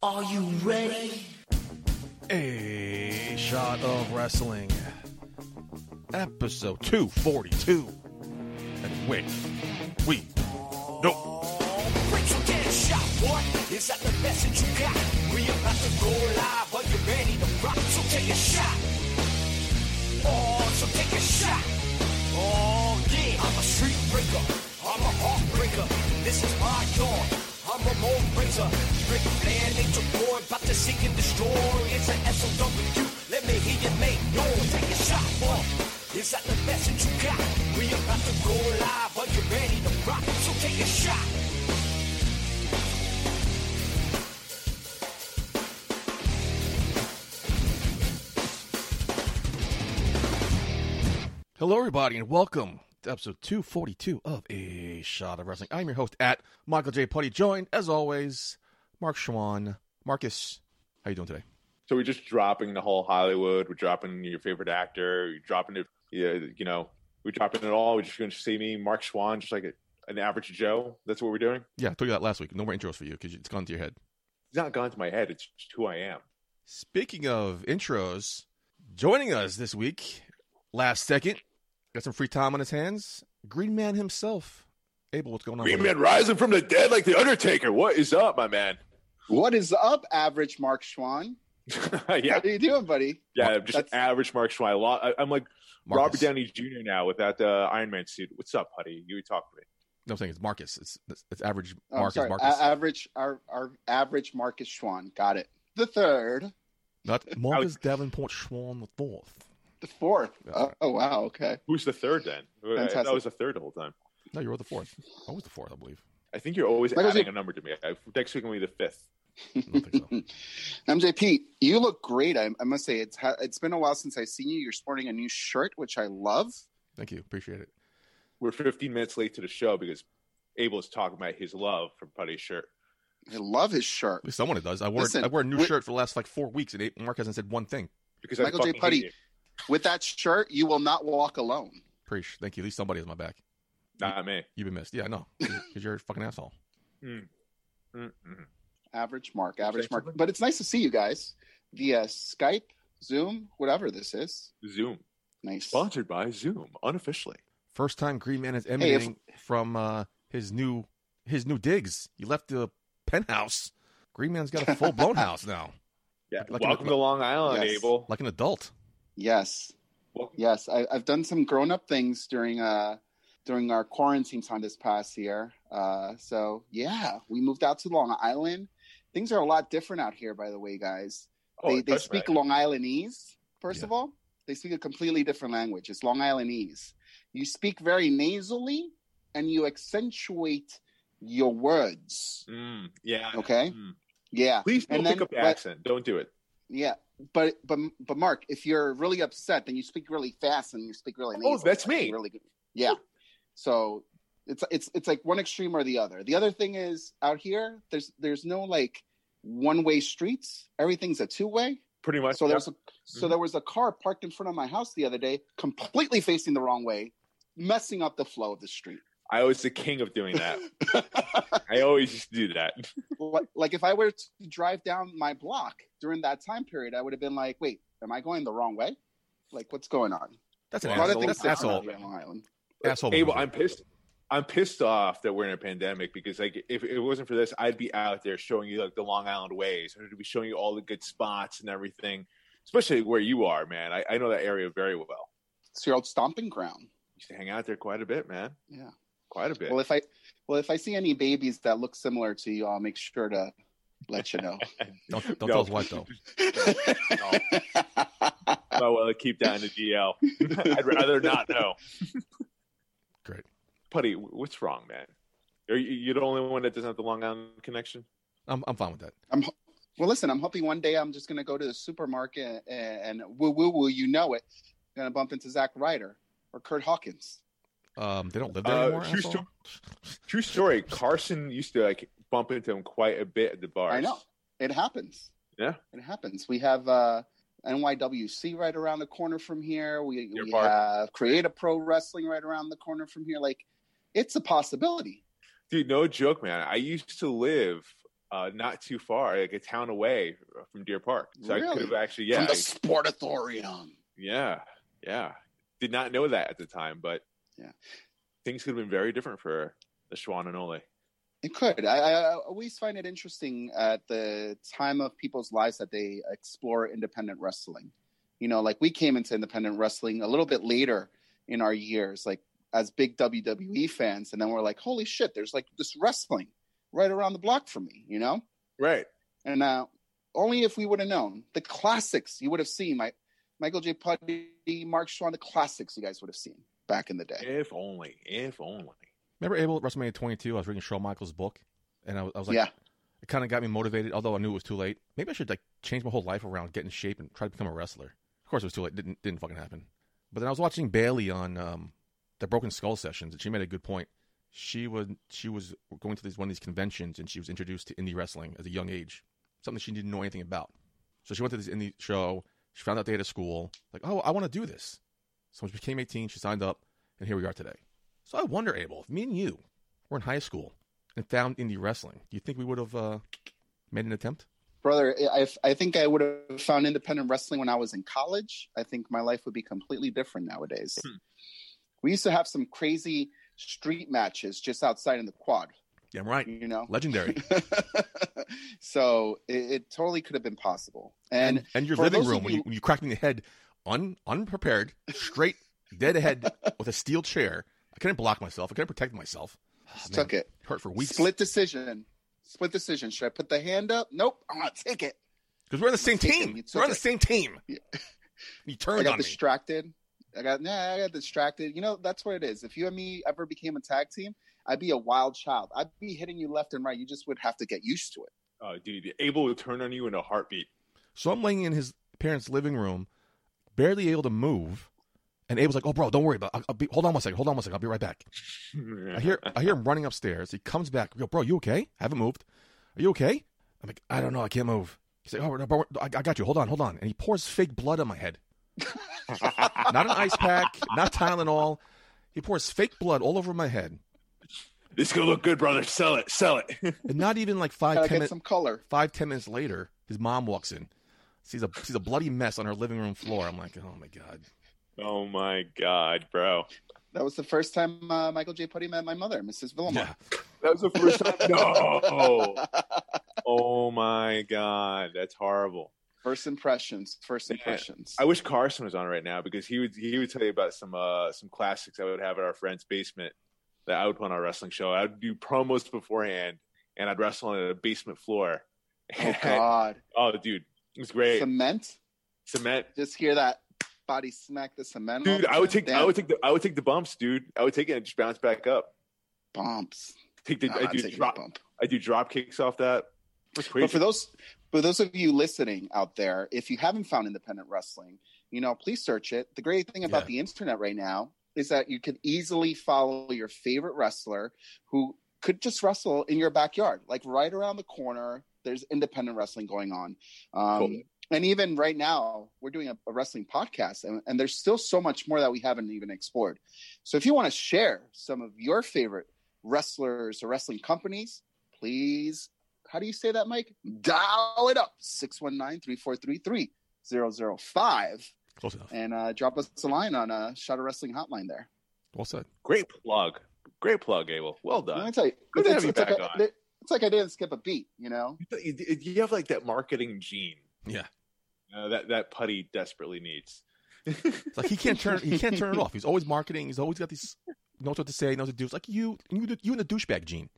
Are you ready? A shot of wrestling, episode 242. And wait, we no. Break your damn shot, what? Is that the message you got? We about to go live, are you ready to rock? So take a shot. Oh, so take a shot. Oh, yeah. I'm a street breaker. I'm a heartbreaker. This is my dawn. I'm a mold raiser. Ric Flair, Nature Boy, about to seek and destroy. It's SOW. Let me hear you make noise. Take a shot, what? Is that the message you got? We about to go live. Are you ready to rock? So take a shot. Hello, everybody, and welcome to episode 242 of A Shot of Wrestling. I'm your host at Michael J. Putty, joined, as always, Mark Schwann. Marcus, how you doing today? So we're just dropping the whole Hollywood. We're dropping your favorite actor. You're dropping it. Yeah, you know, we're dropping it all. We're just going to see me, Mark Schwann, just like a, an average Joe. That's what we're doing. Yeah, I told you that last week. No more intros for you because it's gone to your head. It's not gone to my head. It's just who I am. Speaking of intros, joining us this week, last second, got some free time on his hands. Green Man himself. Abel, what's going on? Green buddy? Man rising from the dead like the Undertaker. What is up, my man? What is up, average Mark Schwann? yeah, How you doing, buddy? yeah. I'm just That's- average Mark Schwann. I lo- I- I'm like Marcus. Robert Downey Jr. now with that uh, Iron Man suit. What's up, buddy? You talk to me. No, I'm saying it's Marcus. It's it's, it's average Oh, Marcus sorry. Marcus. A- average, our, our average Marcus Schwann. Got it. The third, Not Marcus Davenport Schwann the fourth. The fourth. Yeah. Oh, oh, wow. Okay. Who's the third then? Uh, I Fantastic. thought it was the third the whole time. No, you were the fourth. I was the fourth, I believe. I think you're always Like I adding said- a number to me. I, next week will be the fifth. I don't think so. MJP, you look great. I, I must say, it's ha- it's been a while since I've seen you. You're sporting a new shirt, which I love. Thank you. Appreciate it. We're 15 minutes late to the show because Abel is talking about his love for Putty's shirt. I love his shirt. Someone does. I wore Listen, I wore a new we- shirt for the last like four weeks, and Mark hasn't said one thing. Because Michael I J. fucking Putty. Hate you. With that shirt, you will not walk alone. Preach. Thank you. At least somebody has my back. Not me. You've been missed. Yeah, I know. Because you're a fucking asshole. Mm. Average Mark, average Say Mark. something? But it's nice to see you guys via Skype, Zoom, whatever this is. Zoom. Nice. Sponsored by Zoom, unofficially. First time Green Man is if- emanating from uh, his new his new digs. He left the penthouse. Green Man's got a full blown house now, Yeah. Like- like Welcome an- to Long Island, Yes. Abel. like an adult. Yes. Welcome. Yes, I, I've done some grown up things during uh during our quarantine time this past year. Uh, so yeah, we moved out to Long Island. Things are a lot different out here, by the way, guys. Oh, they they speak Long Islandese. First Yeah. of all, they speak a completely different language. It's Long Islandese. You speak very nasally, and you accentuate your words. Mm, yeah. Okay. Mm. Yeah, Please don't pick up the accent. Don't do it. Yeah. But but but Mark, if you're really upset, then you speak really fast and you speak really Oh, that's me. Really good. Yeah. So it's it's it's like one extreme or the other. The other thing is out here, there's there's no like one way streets. Everything's a two way. Pretty much. So yeah. there's a so Mhm. there was a car parked in front of my house the other day, completely facing the wrong way, messing up the flow of the street. I was the king of doing that. I always used to do that. like, like if I were to drive down my block during that time period, I would have been like, wait, am I going the wrong way? Like, what's going on? That's an A asshole. That's different asshole. out here on Long Island. Asshole. Abel, move. I'm pissed. I'm pissed off that we're in a pandemic because like if it wasn't for this, I'd be out there showing you like the Long Island ways. I'd be showing you all the good spots and everything. Especially where you are, man. I, I know that area very well. It's your old stomping ground. Used to hang out there quite a bit, man. Yeah. Quite a bit. Well, if I well if I see any babies that look similar to you, I'll make sure to let you know. Don't, don't No. tell us what though. oh well, keep that in the DL. I'd rather not know. Great. Putty, what's wrong, man? Are you, you the only one that doesn't have the Long Island connection? I'm I'm fine with that. I'm well, listen, I'm hoping one day I'm just gonna go to the supermarket and, and woo woo woo, you know it. gonna bump into Zach Ryder or Kurt Hawkins. Um, they don't live there Uh, anymore. true asshole? story. True story. Carson used to like bump into him quite a bit at the bars. I know it happens. Yeah. it happens. We have uh, NYWC right around the corner from here. We Deer we Park. have Creative Pro Wrestling right around the corner from here. Like, it's a possibility. Dude, no joke, man. I used to live uh, not too far, like a town away from Deer Park. So I could have actually, yeah, From the I- Sportatorium. yeah, yeah. Did not know that at the time, but Yeah. things could have been very different for the Schwann and Ole. It could. I, I always find it interesting at the time of people's lives that they explore independent wrestling. You know, like we came into independent wrestling a little bit later in our years, like as big WWE fans, and then we're like, holy shit, there's like this wrestling right around the block for me, you know? Right. And uh, only if we would have known the classics, you would have seen my Michael J. Putty, Mark Schwann, the classics you guys would have seen back in the day. If only. If only. Remember Abel at WrestleMania 22? I was reading Shawn Michaels' book, and I, was- I was like, yeah, it kind of got me motivated. Although I knew it was too late. Maybe I should like change my whole life around, get in shape, and try to become a wrestler. Of course, it was too late. Didn't didn't fucking happen. But then I was watching Bayley on um, the Broken Skull sessions, and she made a good point. She was she was going to these one of these conventions, and she was introduced to indie wrestling at a young age, something she didn't know anything about. So she went to this indie show. She found out they had a school. Like, oh, I want to do this. So when she became 18, she signed up, and here we are today. So I wonder, Abel, if me and you were in high school and found indie wrestling, do you think we would have uh, made an attempt? brother I, I think i would have found independent wrestling when i was in college i think my life would be completely different nowadays Hmm. we used to have some crazy street matches just outside in the quad Yeah, I'm right. you know Legendary. so it, it totally could have been possible and, And and your living those of room when you, you- when you cracked me in the head, un unprepared, straight, dead ahead with a steel chair. I couldn't block myself. I couldn't protect myself. Just oh, man, took it Hurt for weeks. split decision split decision should i put the hand up nope i'm gonna take it because we're on the same team. We're on the same team. Yeah. You i turned got on me. distracted i got nah, i got distracted you know that's what it is if you and me ever became a tag team i'd be a wild child i'd be hitting you left and right you just would have to get used to it Oh, dude, Abel would turn on you in a heartbeat. So I'm laying in his parents' living room, barely able to move. And Abel's like, "Oh, bro, don't worry about. I'll, I'll be. Hold on one second. Hold on one second. I'll be right back." I hear I hear him running upstairs. He comes back. Yo, bro, you okay? I haven't moved. Are you okay? I'm like, I don't know. I can't move. He's like, oh, no, bro, I, I got you. Hold on, hold on. And he pours fake blood on my head. not an ice pack, not Tylenol. He pours fake blood all over my head, This gonna look good, brother. Sell it. Sell it. and not even like five gotta ten get minutes. some color Five ten minutes later, his mom walks in, sees a sees a bloody mess on her living room floor. I'm like, oh my god. oh my god, bro. that was the first time uh, michael j putty met my mother mrs villamor Yeah, That was the first time. No. Oh my god, that's horrible. first impressions first Yeah. impressions I wish Carson was on right now because he would he would tell you about some uh some classics I would have at our friend's basement that I would put on our wrestling show. I would do promos beforehand and I'd wrestle on a basement floor. oh god oh, dude, it was great. cement Cement, just hear that body smack the cement dude. I would take I would take the I would take the bumps, dude. I would take it and just bounce back up. bumps Take the Nah, I do drop bump. I do drop kicks off that. Was crazy. But for those for those of you listening out there, if you haven't found independent wrestling, you know, please search it. The great thing about Yeah. the internet right now is that you can easily follow your favorite wrestler who could just wrestle in your backyard, like right around the corner. There's independent wrestling going on. Um, Cool. And even right now, we're doing a, a wrestling podcast, and, and there's still so much more that we haven't even explored. So if you want to share some of your favorite wrestlers or wrestling companies, please how do you say that, Mike? Dial it up 619-343-3005 close enough. and uh, drop us a line on a Shot of Wrestling hotline there. Well said. Great plug. Great plug, Abel. Well Let me done. tell you, Good to have you it's like back a- on. It's like I didn't skip a beat, you know? You, you have like that marketing gene Yeah, uh, that that Putty desperately needs. it's like he can't turn he can't turn it off. He's always marketing. He's always got these knows what to say, knows what to do. It's like you, you, you and the douchebag gene.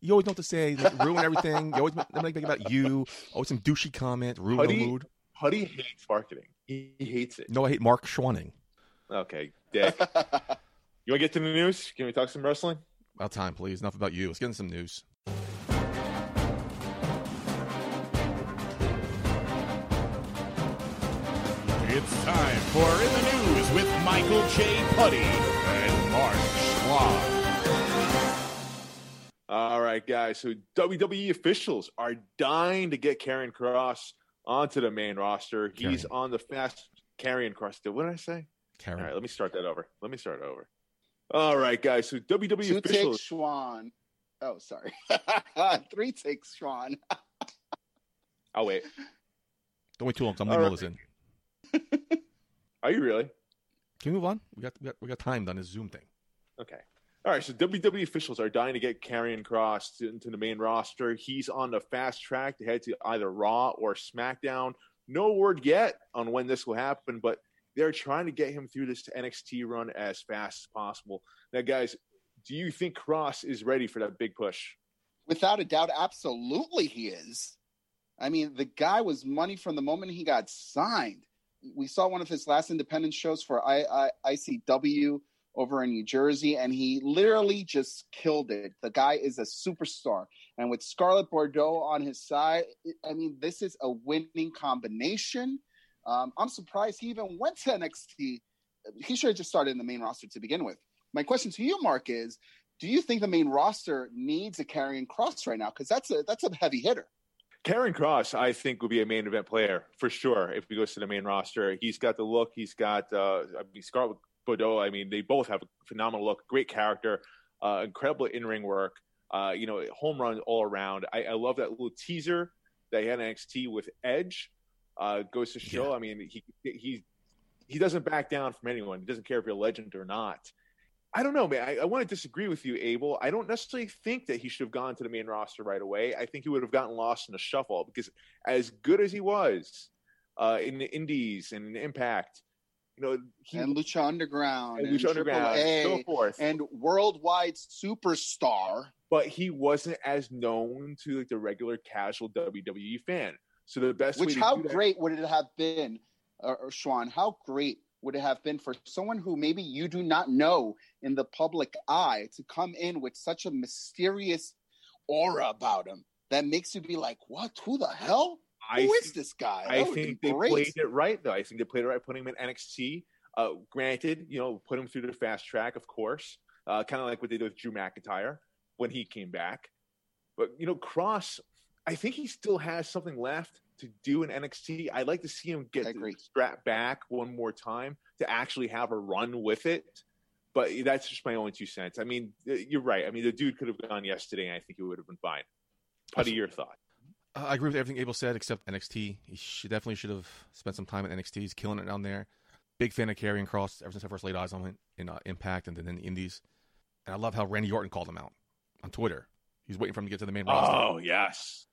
You always know what to say, like, ruin everything. You always make make about you. Always some douchey comment, ruin Putty- the mood. Putty hates marketing. He, he hates it. No, I hate Mark Schwanning. Okay, dick. you want to get to the news? Can we talk some wrestling? About time, please. Enough about you. Let's get into some news. It's time for In the News with Michael J. Putty and Mark Schwab. All right, guys. So WWE officials are dying to get Karen Cross onto the main roster. He's on the fast Karrion Cross. What did I say? Karen. All right, let me start that over. Let me start over. All right, guys. So WWE Two take officials. Schwann. Oh, sorry. Three takes, Sean. I'll wait. Don't wait too long. I'm All leaving all right. this in. Are you really? Can we move on? We got we got we got timed on this Zoom thing. Okay. All right. So WWE officials are dying to get Karrion Cross to- into the main roster. He's on the fast track to head to either Raw or SmackDown. No word yet on when this will happen, but they're trying to get him through this NXT run as fast as possible. Now, guys, do you think Cross is ready for that big push? Without a doubt, absolutely he is. I mean, the guy was money from the moment he got signed. We saw one of his last independent shows for I, I, ICW over in New Jersey, and he literally just killed it. The guy is a superstar. And with Scarlett Bordeaux on his side, I mean, this is a winning combination. Um, I'm surprised he even went to NXT. He should have just started in the main roster to begin with. My question to you, Mark, is do you think the main roster needs a Karrion Cross right now? Because that's a that's a heavy hitter. Karen Cross, I think, will be a main event player for sure if he goes to the main roster. He's got the look. He's got uh, I mean, Scarlett Bordeaux. I mean, they both have a phenomenal look, great character, uh, incredible in ring work. Uh, you know, home run all around. I, I love that little teaser that he had NXT with Edge. Uh, goes to show. Yeah. I mean, he he he doesn't back down from anyone. He doesn't care if you're a legend or not. I don't know, man. I, I want to disagree with you, Abel. I don't necessarily think that he should have gone to the main roster right away. I think he would have gotten lost in the shuffle because, as good as he was uh, in the Indies and in Impact, you know, he and Lucha Underground and and, Lucha Underground, A, and so forth. and worldwide superstar. but he wasn't as known to like the regular casual WWE fan. So the best way Which how great would it have been, uh, uh, Schwann? How great would it have been for someone who maybe you do not know in the public eye to come in with such a mysterious aura about him that makes you be like, "What? Who the hell? I Who is think- this guy?" I That would think they great. played it right, though. I think they played it right, putting him in NXT. Uh, granted, you know, put him through the fast track, of course, uh, kind of like what they did with Drew McIntyre when he came back. But you know, Cross, I think he still has something left to do in NXT. I'd like to see him get strapped back one more time to actually have a run with it. But that's just my only two cents. I mean, you're right. I mean, the dude could have gone yesterday, and I think he would have been fine. Putty, your thought? Uh, I agree with everything Abel said, except NXT. He should, definitely should have spent some time at NXT. He's killing it down there. Big fan of Karrion Cross ever since I first laid eyes on him in uh, Impact and then in the Indies. And I love how Randy Orton called him out on Twitter. He's waiting for him to get to the main roster. Oh yes,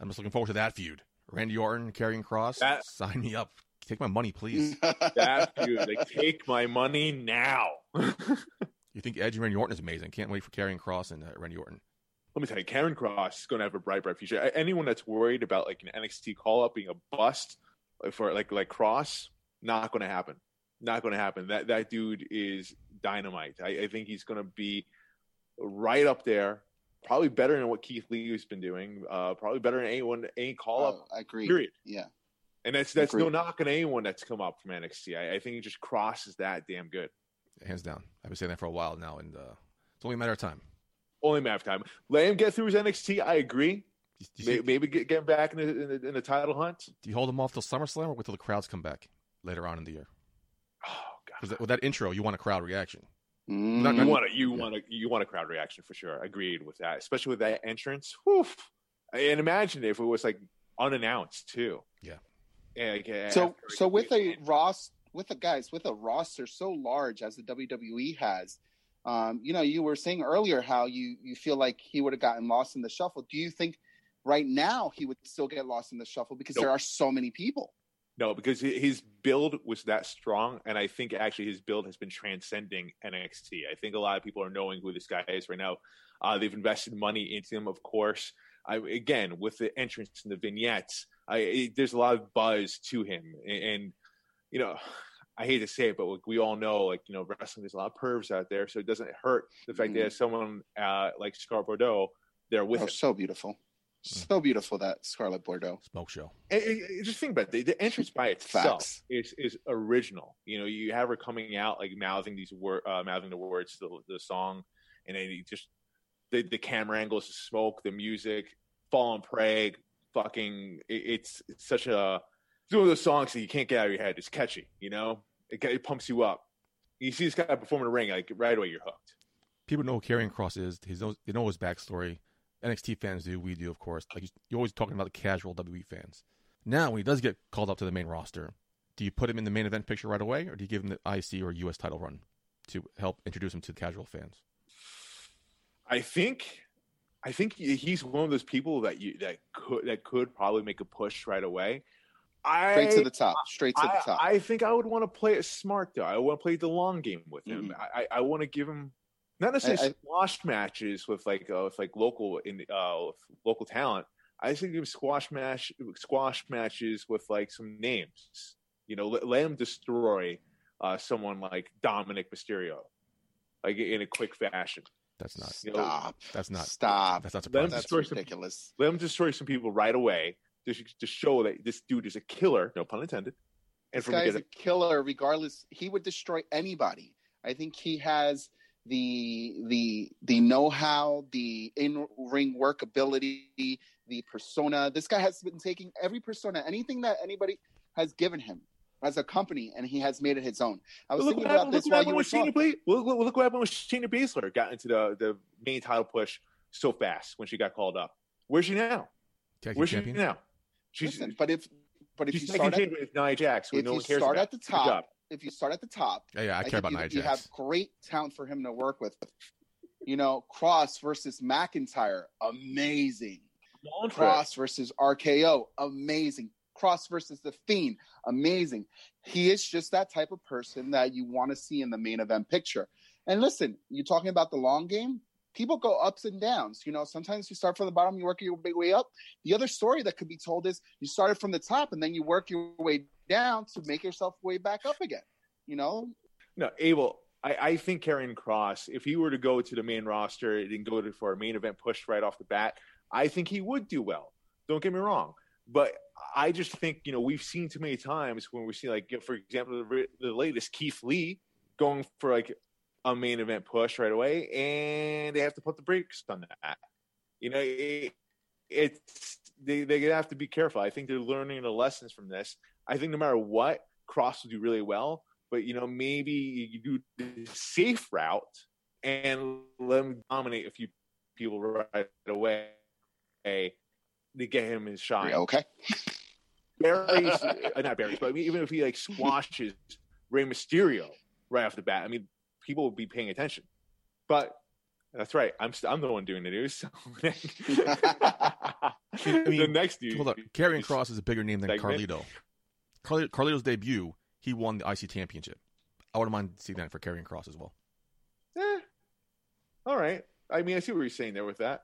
I'm just looking forward to that feud. Randy Orton, Karrion Cross. That- Sign me up. Take my money, please. that dude. Like, take my money now. you think Edge and Randy Orton is amazing? Can't wait for Karrion Cross and uh, Randy Orton. Let me tell you, Karen Cross is going to have a bright, bright future. Anyone that's worried about like an NXT call up being a bust for like like Cross, not going to happen. Not going to happen. That that dude is dynamite. I, I think he's going to be right up there. Probably better than what Keith Lee has been doing. Uh, probably better than anyone any call up. Oh, I agree. Period. Yeah. And that's that's no knock on anyone that's come up from NXT. I, I think he just crosses that damn good. Hands down. I've been saying that for a while now, and uh, it's only a matter of time. Only a matter of time. Let him get through his NXT. I agree. Do you, do you May- think- Maybe get, get him back in the, in the in the title hunt. do you hold him off till SummerSlam or wait till the crowds come back later on in the year? Oh god. Because with that intro, you want a crowd reaction. Mm. Not- You want to you want to you want a crowd reaction for sure. Agreed with that, especially with that entrance. Whew. And imagine if it was like unannounced too. Yeah. Yeah. like, so so with a completed- Ross with a guys with a roster so large as the WWE has, um, you know, you were saying earlier how you you feel like he would have gotten lost in the shuffle. Do you think right now he would still get lost in the shuffle because Nope. there are so many people? No, because his build was that strong, and I think actually his build has been transcending NXT. I think a lot of people are knowing who this guy is right now. Uh, they've invested money into him, of course. I, again, with the entrance and the vignettes, I, it, there's a lot of buzz to him, and, and you know, I hate to say it, but like, we all know, like you know, wrestling there's a lot of pervs out there, so it doesn't hurt the fact Mhm. that there's someone uh, like Scar Bordeaux there with Oh, him. so beautiful. So beautiful that Scarlett Bordeaux. Smoke show. And- and- and just think about it. The, the entrance by itself Facts. is is original. You know, you have her coming out like mouthing these word, uh, mouthing the words to the, the song, and then you just the the camera angles, the smoke, the music, fall and pray, fucking. It, it's, it's such a it's one of those songs that you can't get out of your head. It's catchy, you know. It, it pumps you up. You see this guy perform in the ring, like right away you're hooked. people know who Karrion Cross is. He knows they know his backstory. NXT fans do. We do, of course. Like you're always talking about the casual WWE fans. Now, when he does get called up to the main roster, do you put him in the main event picture right away, or do you give him the IC or US title run to help introduce him to the casual fans? I think, I think he's one of those people that you that could that could probably make a push right away. I, Straight to the top. Straight to the top. I think I would want to play it smart though. I want to play the long game with him. Mhm. I, I want to give him not necessarily I- I- squash matches with like uh, with like local in uh with local talent. I just think give squash match squash matches with like some names. You know, let, let him destroy uh, someone like Dominik Mysterio, like in a quick fashion. That's not. You know, Stop. That's not. Stop. That's not Let him surprising. That's destroy some- ridiculous. let him destroy some people right away to, to show that this dude is a killer. No pun intended. And This for me to guy's a killer, regardless. He would destroy anybody. I think he has the the the know how, the in ring workability, the persona. This guy has been taking every persona, anything that anybody has given him as a company, and he has made it his own. I was look thinking what about happened, this look while happened you were with Shayna talking. Bla- look, look, look what happened with Shayna Baszler got into the, the main title push so fast when she got called up. Where's she now? Tag team Where's she champion. now? She's Listen, but if but if she's you taking start at, with Nia Jax, who if no you one cares start about. at the Good job. top, if you start at the top, Yeah, yeah, I, care about you, Nia you have great talent for him to work with. You know, Cross versus McIntyre, amazing. Long for it. Cross versus RKO, amazing. Cross versus the Fiend, amazing. He is just that type of person that you want to see in the main event picture. And listen, you're talking about the long game. People go ups and downs. You know, sometimes you start from the bottom, you work your big way up. The other story that could be told is you started from the top and then you work your way down to make yourself way back up again. You know, No, Abel, I, I think Karrion Cross, if he were to go to the main roster and go to, for a main event push right off the bat, I think he would do well. Don't get me wrong. But I just think, you know, we've seen too many times when we see, like, for example, the, the latest Keith Lee going for like a main event push right away, and they have to put the brakes on that. You know, it, it's they they have to be careful. I think they're learning the lessons from this. I think no matter what, Cross will do really well but you know maybe you do the safe route and let him dominate a few people right away to get him his shine. okay. Barry's uh, not Barry's, but I mean, even if he like squashes Rey Mysterio right off the bat, I mean, people will be paying attention. But that's right, I'm st- I'm the one doing the news. So mean, the next news. Hold on. Karrion Cross is a bigger name than segment. Carlito. Carli- Carlito's debut, he won the IC championship. I wouldn't mind seeing that for Karrion Cross as well. Eh, all right. I mean, I see what you're saying there with that.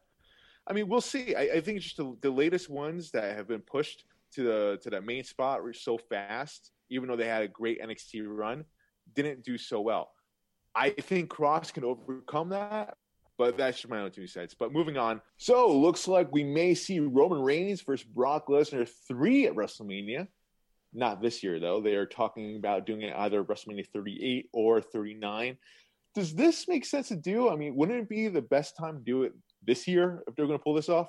I mean, we'll see. I, I think just the, the latest ones that have been pushed to the to that main spot were so fast, even though they had a great NXT run, didn't do so well. I think Cross can overcome that, but that's just my own two cents. But moving on. So looks like we may see Roman Reigns versus Brock Lesnar three at WrestleMania. Not this year though. They are talking about doing it either WrestleMania 38 or 39 does this make sense to do? I mean, wouldn't it be the best time to do it this year if they're going to pull this off?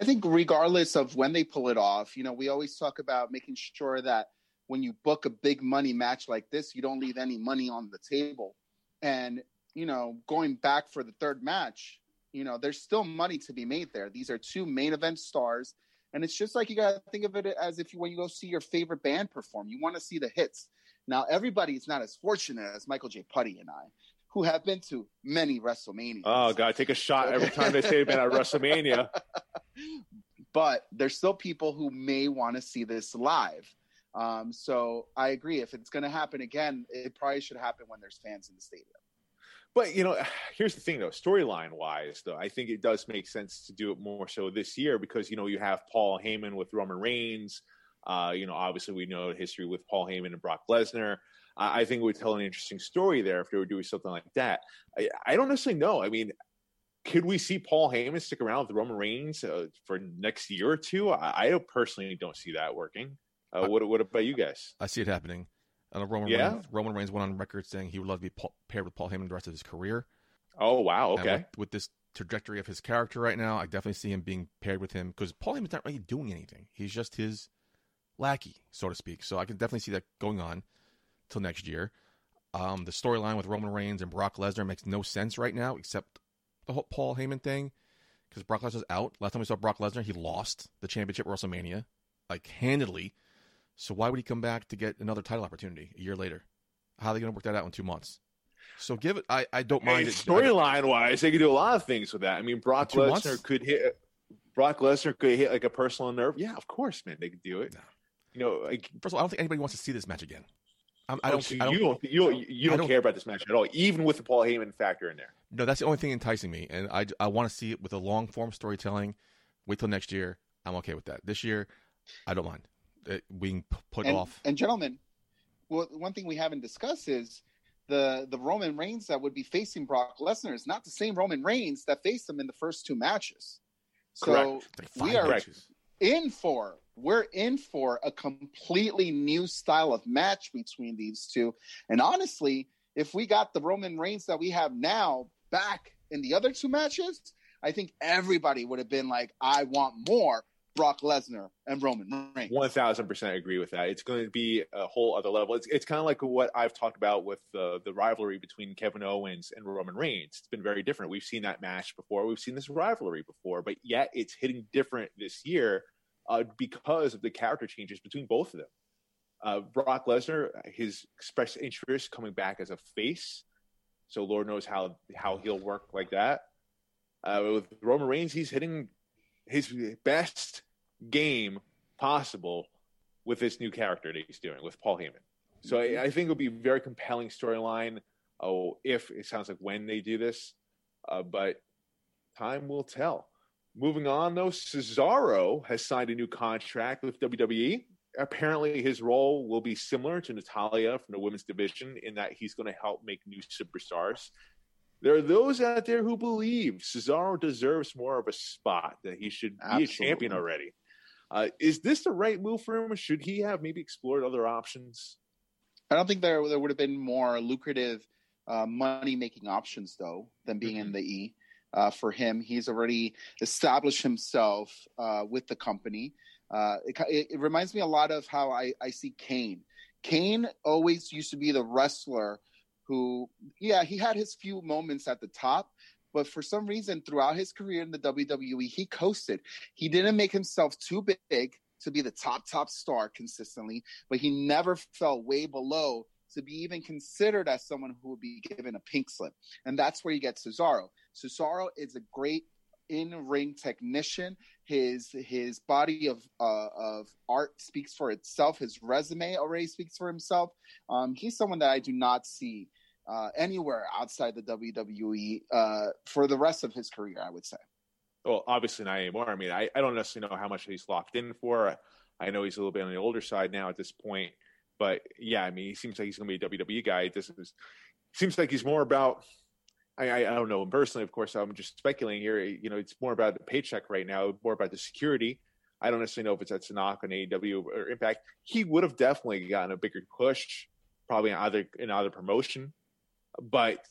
I think regardless of when they pull it off, you know, we always talk about making sure that when you book a big money match like this, you don't leave any money on the table. And, you know, going back for the third match, you know, there's still money to be made there. These are two main event stars. And it's just like you got to think of it as if you, when you go see your favorite band perform, you want to see the hits. Now, everybody is not as fortunate as Michael J. Putty and I, who have been to many WrestleManias. Oh, God, take a shot every time they say they've been at WrestleMania. but there's still people who may want to see this live. Um, so I agree. If it's going to happen again, it probably should happen when there's fans in the stadium. But, you know, here's the thing, though. Storyline wise, though, I think it does make sense to do it more so this year because, you know, you have Paul Heyman with Roman Reigns. Uh, you know, obviously, we know history with Paul Heyman and Brock Lesnar. I think it would tell an interesting story there if they were doing something like that. I, I don't necessarily know. I mean, could we see Paul Heyman stick around with Roman Reigns uh, for next year or two? I, I personally don't see that working. Uh, what, what about you guys? I see it happening. Know Roman Yeah? Reigns, Roman Reigns went on record saying he would love to be Paul, paired with Paul Heyman the rest of his career. Oh wow, okay. with, with this trajectory of his character right now, I definitely see him being paired with him because Paul Heyman's not really doing anything. He's just his lackey, so to speak. So I can definitely see that going on till next year. Um, the storyline with Roman Reigns and Brock Lesnar makes no sense right now, except the whole Paul Heyman thing, because Brock Lesnar's out. Last time we saw Brock Lesnar, he lost the championship at WrestleMania, like handedly. So why would he come back to get another title opportunity a year later? How are they going to work that out in two months? So give it. I, I don't mind it. Storyline wise, they could do a lot of things with that. I mean, Brock months? Lesnar could hit. Brock Lesnar could hit like a personal nerve. Yeah, of course, man, they could do it. No. You know, like First of all, I don't think anybody wants to see this match again. I'm, I oh, don't. so I don't you don't. You don't. You don't don't- care about this match at all, even with the Paul Heyman factor in there. No, that's the only thing enticing me, and I, I want to see it with a long form storytelling. Wait till next year. I'm okay with that. This year, I don't mind being p- put and, off. and gentlemen, well, one thing we haven't discussed is the the Roman Reigns that would be facing Brock Lesnar is not the same Roman Reigns that faced him in the first two matches. So Correct. We are matches. in for we're in for a completely new style of match between these two. And honestly, if we got the Roman Reigns that we have now back in the other two matches, I think everybody would have been like, I want more Brock Lesnar and Roman Reigns. One thousand percent agree with that. It's going to be a whole other level. It's it's kind of like what I've talked about with the the rivalry between Kevin Owens and Roman Reigns. It's been very different. We've seen that match before. We've seen this rivalry before, but yet it's hitting different this year uh, because of the character changes between both of them. Uh, Brock Lesnar, his expressed interest coming back as a face, so Lord knows how how he'll work like that. Uh, with Roman Reigns, he's hitting his best game possible with this new character that he's doing with Paul Heyman. So I, I think it'll be a very compelling storyline. Oh, if it sounds like when they do this, uh, but time will tell. Moving on, though, Cesaro has signed a new contract with WWE. Apparently, his role will be similar to Natalya from the women's division in that he's going to help make new superstars. There are those out there who believe Cesaro deserves more of a spot, that he should be a champion already. Uh, is this the right move for him? Or should he have maybe explored other options? I don't think there there would have been more lucrative uh, money making options though than being in the E. Uh, for him, he's already established himself uh, with the company. Uh, it, it, it reminds me a lot of how I, I see Kane. Kane always used to be the wrestler who, yeah, he had his few moments at the top, but for some reason, throughout his career in the WWE, he coasted. He didn't make himself too big to be the top top star consistently, but he never fell way below to be even considered as someone who would be given a pink slip. And that's where you get Cesaro. Cesaro is a great in-ring technician. His his body of uh, of art speaks for itself. His resume already speaks for himself. Um, he's someone that I do not see uh, anywhere outside the WWE uh, for the rest of his career. I would say. Well, obviously not anymore. I mean, I, I don't necessarily know how much he's locked in for. I know he's a little bit on the older side now at this point, but yeah, I mean, he seems like he's going to be a WWE guy. This is seems like he's more about. I, I, I don't know him personally, of course. I'm just speculating here. You know, it's more about the paycheck right now, more about the security. I don't necessarily know if it's at Sanok on AEW or Impact. He would have definitely gotten a bigger push, probably in either in either promotion. But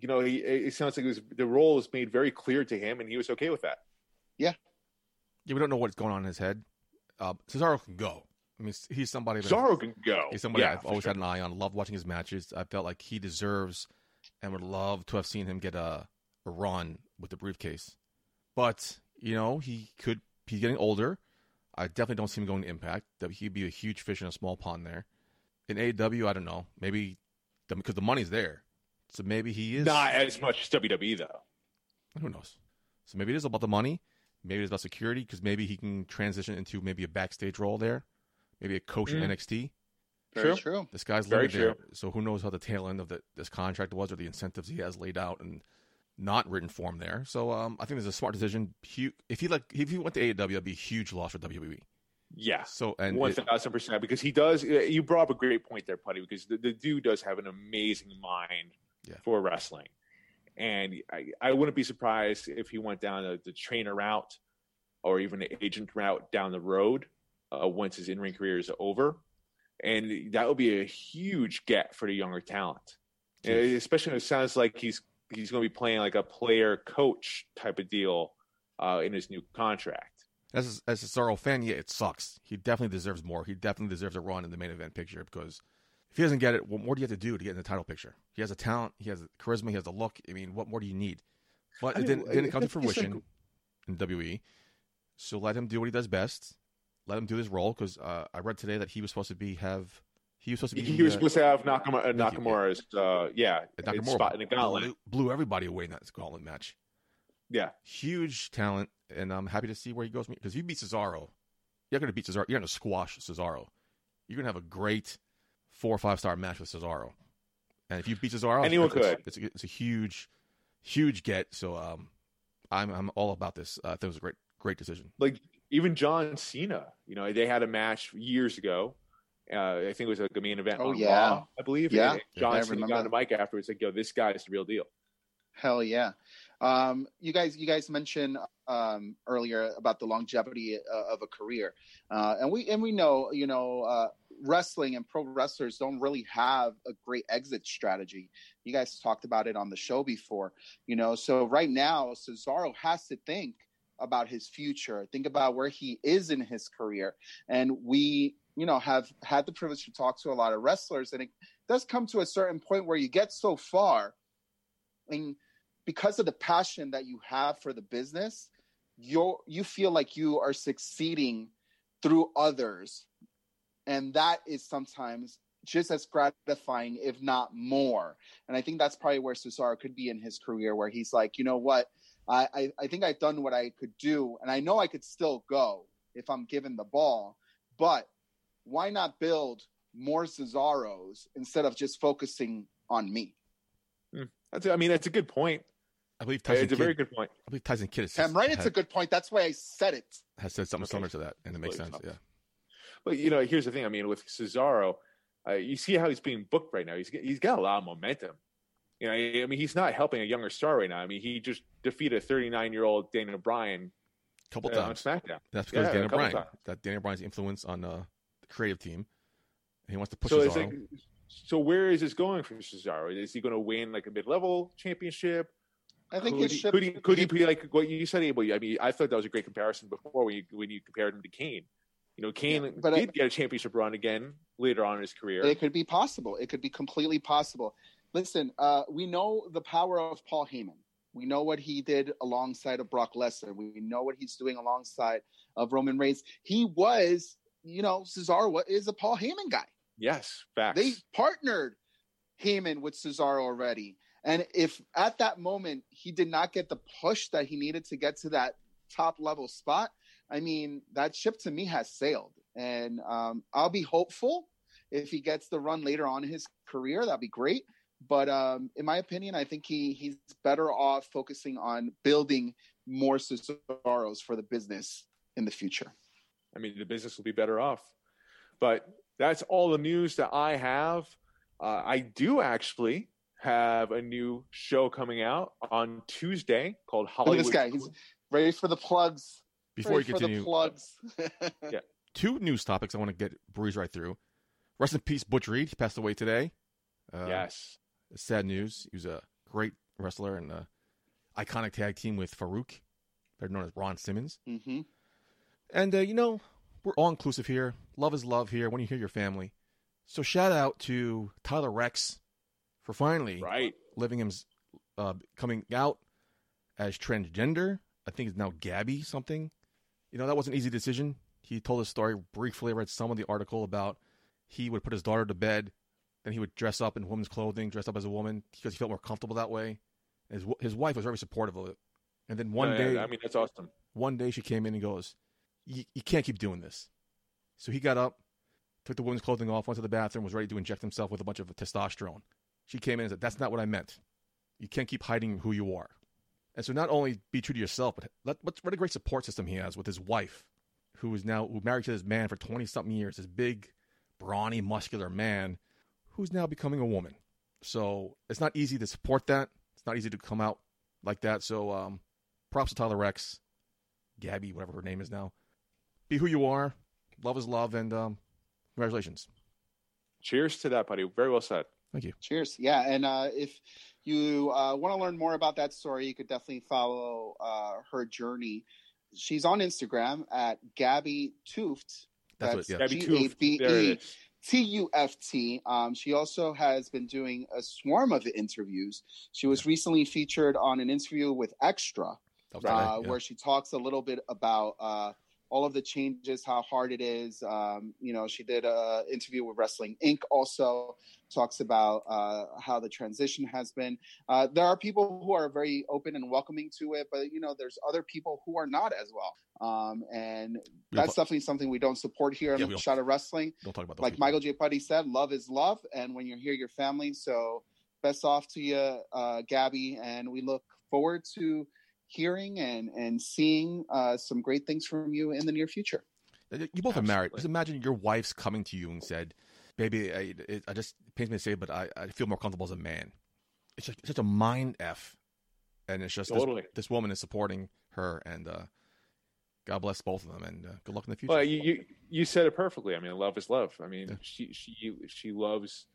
you know, he, it sounds like it was, the role was made very clear to him, and he was okay with that. Yeah, yeah. we don't know what's going on in his head. Uh, Cesaro can go. I mean, he's somebody. that- Cesaro can go. He's somebody Yeah, I've always sure. had an eye on. Love watching his matches. I felt like he deserves and would love to have seen him get a, a run with the briefcase. But you know, he could. He's getting older. I definitely don't see him going to Impact. That he'd be a huge fish in a small pond there. In AEW, I don't know. Maybe because the money's there, so maybe he is. Not as much as WWE though. Who knows? So maybe it is about the money. Maybe it's about security because maybe he can transition into maybe a backstage role there, maybe a coach Mm. in NXT. Very True. true. This guy's Very living there, so who knows how the tail end of the, this contract was or the incentives he has laid out and not written form there. So um, I think there's a smart decision. If he like, if he went to AEW, it'd be a huge loss for WWE. Yeah, So and one it- thousand percent. Because he does. You brought up a great point there, Putty. Because the, the dude does have an amazing mind Yeah. for wrestling, and I, I wouldn't be surprised if he went down the, the trainer route or even the agent route down the road uh, once his in-ring career is over, and that would be a huge get for the younger talent. And especially when it sounds like he's he's going to be playing like a player coach type of deal uh, in his new contract. as as a Cesaro fan, yeah, it sucks. He definitely deserves more. He definitely deserves a run in the main event picture because If he doesn't get it, what more do you have to do to get in the title picture? He has a talent, he has a charisma, he has a look. I mean, what more do you need? But I it didn't, didn't come to it's like- fruition in WWE. So let him do what he does best. Let him do his role because uh, I read today that he was supposed to be have he was supposed to be He was uh, supposed to have Nakamura, uh, Thank you, yeah. Nakamura's, uh, yeah, Nakamura spot in the gauntlet. blew, blew everybody away in that gauntlet match. Yeah, Huge talent, and I'm happy to see where he goes because if you beat Cesaro, you're going to beat Cesaro. You're going to squash Cesaro. You're going to have a great four or five star match with Cesaro. And if you beat Cesaro, Anyone it's, it's- could. It's, a, it's a huge, huge get. So um, I'm I'm all about this. Uh, I think it was a great great decision. like even John Cena, you know, they had a match years ago. Uh, I think it was like a main event Oh, on yeah. Raw, I believe. Yeah. And John I Cena got on the mic afterwards, like, "Yo, this guy's the real deal." Hell yeah. Um, you guys, you guys mentioned um, earlier about the longevity uh, of a career, uh, and we and we know, you know, uh, wrestling and pro wrestlers don't really have a great exit strategy. You guys talked about it on the show before, you know. So right now, Cesaro has to think about his future, think about where he is in his career, and we, you know, have had the privilege to talk to a lot of wrestlers, and it does come to a certain point where you get so far and because of the passion that you have for the business you you feel like you are succeeding through others. And that is sometimes just as gratifying if not more. And i think that's probably where cesaro could be in his career where he's like you know what I, I i think i've done what i could do and i know i could still go if i'm given the ball but why not build more cesaros instead of just focusing on me That's, I mean, that's a good point. I believe Tyson It's a Kidd, very good point. I believe Tyson Kidd Is, i'm right it's had- a good point that's why i said it has said something Okay. similar to that, and it makes Believe sense. so. Yeah. But you know, here's the thing. I mean, with Cesaro, uh, you see how he's being booked right now. He's he's got a lot of momentum. You know, I mean, he's not helping a younger star right now. I mean, he just defeated 39 year old Daniel Bryan a couple uh, on times. SmackDown. That's because Yeah, a Daniel couple Bryan. times. That Daniel Bryan's influence on uh, the creative team. He wants to push So Cesaro. like, so where is this going for Cesaro? Is he going to win like a mid level championship? i think could he, should could he could he be like what you said? Abel? I mean, I thought that was a great comparison before when you when you compared him to Kane. You know, Kane Yeah, but I- did get a championship run again later on in his career. It could be possible. It could be completely possible. Listen, uh, we know the power of Paul Heyman. We know what he did alongside of Brock Lesnar. We know what he's doing alongside of Roman Reigns. He was, you know, Cesaro is a Paul Heyman guy. yes, facts. They partnered Heyman with Cesaro already. And if at that moment he did not get the push that he needed to get to that top level spot, I mean, that ship to me has sailed. And um, I'll be hopeful if he gets the run later on in his career. That'd be great. But um, in my opinion, I think he he's better off focusing on building more Cesaros for the business in the future. I mean, the business will be better off. But that's all the news that I have. Uh, I do actually have a new show coming out on Tuesday called Look Hollywood. at this guy. He's ready for the plugs. Before you ready for continue, the plugs. two news topics I want to get breeze right through. Rest in peace, Butch Reed. He passed away today. Uh, yes. Sad news. He was a great wrestler and a iconic tag team with Faarooq, better known as Ron Simmons. hmm And, uh, you know, we're all inclusive here. Love is love here when you hear your family. So shout out to Tyler Reks for finally Right. living him uh, coming out as transgender. I think it's now Gabby something. You know, that was an easy decision. He told his story briefly. I read some of the article about he would put his daughter to bed, then he would dress up in woman's clothing, dress up as a woman because he felt more comfortable that way. His his wife was very supportive of it. And then one Yeah, day, I mean, that's awesome. one day she came in and goes, "You you can't keep doing this." So he got up, took the woman's clothing off, went to the bathroom, was ready to inject himself with a bunch of testosterone. She came in and said, "That's not what I meant. You can't keep hiding who you are." And so, not only be true to yourself, but let, what, what a great support system he has with his wife, who is now who married to this man for twenty something years. This big, brawny, muscular man, who's now becoming a woman. So it's not easy to support that. It's not easy to come out like that. So, um, props to Tyler Reks, Gabby, whatever her name is now. Be who you are. Love is love, and um, congratulations. Cheers to that, buddy. Very well said. Thank you. Cheers. Yeah, and uh, if you uh, want to learn more about that story, you could definitely follow uh, her journey. She's on Instagram at Gabbi Tuft. That's what- yeah. Gabby G Toof. A B There it is. TUFT. Um, she also has been doing a swarm of interviews. She was recently featured on an interview with Extra, uh, yeah. where she talks a little bit about uh, all of the changes, how hard it is. Um, you know, she did a interview with Wrestling Inc. Also talks about uh, how the transition has been. Uh, there are people who are very open and welcoming to it, but you know, there's other people who are not as well. Um, and that's definitely something we don't support here Yeah, Shot of Wrestling Don't talk about like people. Michael J. Putty said, love is love, and when you're here, your family. So best off to you, uh, Gabby, and we look forward to hearing and and seeing uh, some great things from you in the near future. Uh, You both are married. Just imagine your wife's coming to you and said, "Baby, I, it, I just it pains me to say, but I, I feel more comfortable as a man." It's just, such a mind f, and it's just this- Totally. this, woman is supporting her, and uh, God bless both of them, and uh, good luck in the future. Well, you, you you said it perfectly. I mean, love is love. I mean, Yeah. she she she loves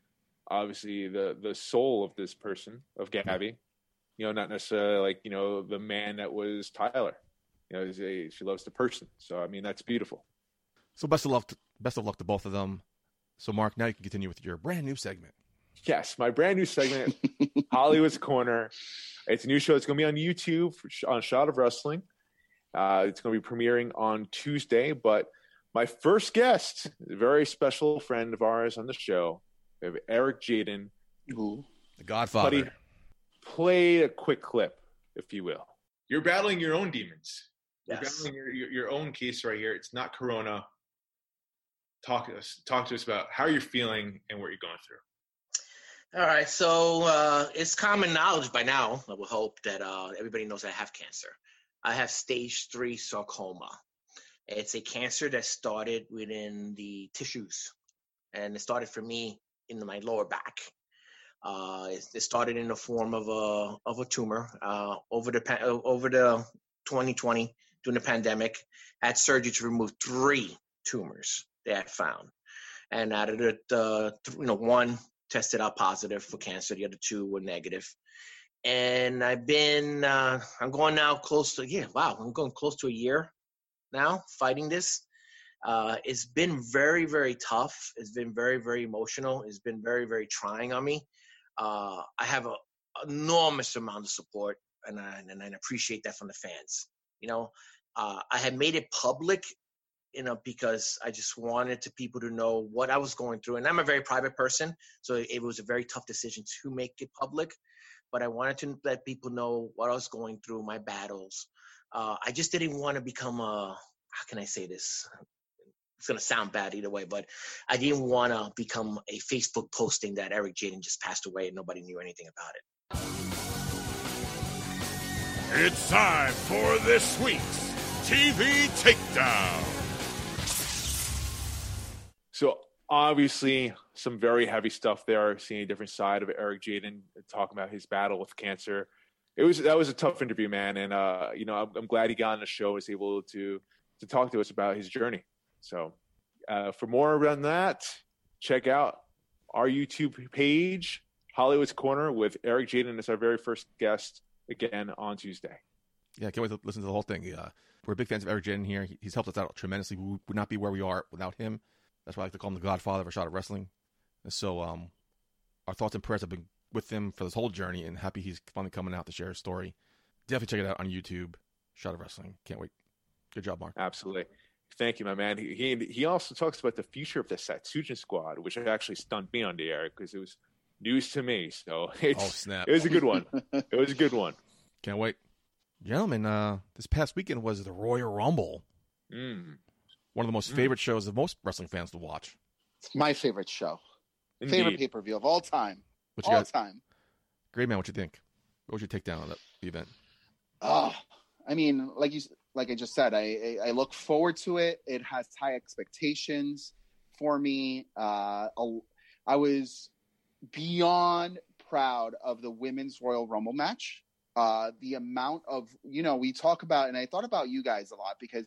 obviously the the soul of this person of Gabbi. You know, not necessarily like you know the man that was Tyler. You know, a- she loves the person. So I mean, that's beautiful. so best of luck, to, best of luck to both of them. So Mark, now you can continue with your brand new segment. Yes, my brand new segment, Hollywood's Corner. It's a new show. It's going to be on YouTube for, on Shot of Wrestling. Uh, it's going to be premiering on Tuesday. But my first guest, a very special friend of ours on the show, we have Eric Jaden. Ooh. The Godfather. Buddy, play a quick clip, if you will. You're battling your own demons. You're Yes. battling your, your, your own case right here. It's not Corona. Talk to us. Talk to us about how you're feeling and what you're going through. All right, so uh, it's common knowledge by now. I would hope that uh, everybody knows I have cancer. I have stage three sarcoma. It's a cancer that started within the tissues, and it started for me in my lower back. Uh, it, started in the form of a of a tumor uh, over the over the 2020 during the pandemic. Had surgery to remove three tumors they had found, and out of the, the th- you know one tested out positive for cancer. The other two were negative. And I've been, uh, I'm going now close to, yeah, wow, I'm going close to a year now fighting this. Uh, it's been very, very tough. It's been very, very emotional. It's been very, very trying on me. Uh, I have a enormous amount of support, and I, and I appreciate that from the fans. You know, uh, I had made it public you know, because I just wanted to people to know what I was going through. And I'm a very private person, so it was a very tough decision to make it public. But I wanted to let people know what I was going through, my battles. Uh, I just didn't want to become a, how can I say this? It's gonna sound bad either way, but I didn't want to become a Facebook posting that Eric Jaden just passed away and nobody knew anything about it. It's time for this week's TV Takedown. So obviously, some very heavy stuff there. Seeing a different side of Eric Jaden talking about his battle with cancer. It was that was a tough interview, man, and uh, you know I'm, I'm glad he got on the show. and Was able to to talk to us about his journey. So uh, for more on that, check out our YouTube page, Hollywood's Corner, with Eric Jaden as our very first guest again on Tuesday. Yeah, can't wait to listen to the whole thing. Uh, we're big fans of Eric Jaden here. He's helped us out tremendously. We would not be where we are without him. That's why I like to call him the Godfather of a shot at wrestling. And so, um, our thoughts and prayers have been with him for this whole journey, and happy he's finally coming out to share his story. Definitely check it out on YouTube. Shot of Wrestling. Can't wait. Good job, Mark. Absolutely. Thank you, my man. He he, he also talks about the future of the Satsujin squad, which actually stunned me on the air because it was news to me. So it's Oh snap! it was a good one. It was a good one. Can't wait, gentlemen. Uh, this past weekend was the Royal Rumble, Mm, one of the most Mm. favorite shows of most wrestling fans to watch. It's my favorite show, favorite pay per view of all time, What you all got, time. great man? What you think? What was your takedown on the, the event? Oh, I mean, like you, like I just said, I, I I look forward to it. It has high expectations for me. Uh, I was beyond proud of the women's Royal Rumble match. Uh, the amount of you know we talk about, and I thought about you guys a lot because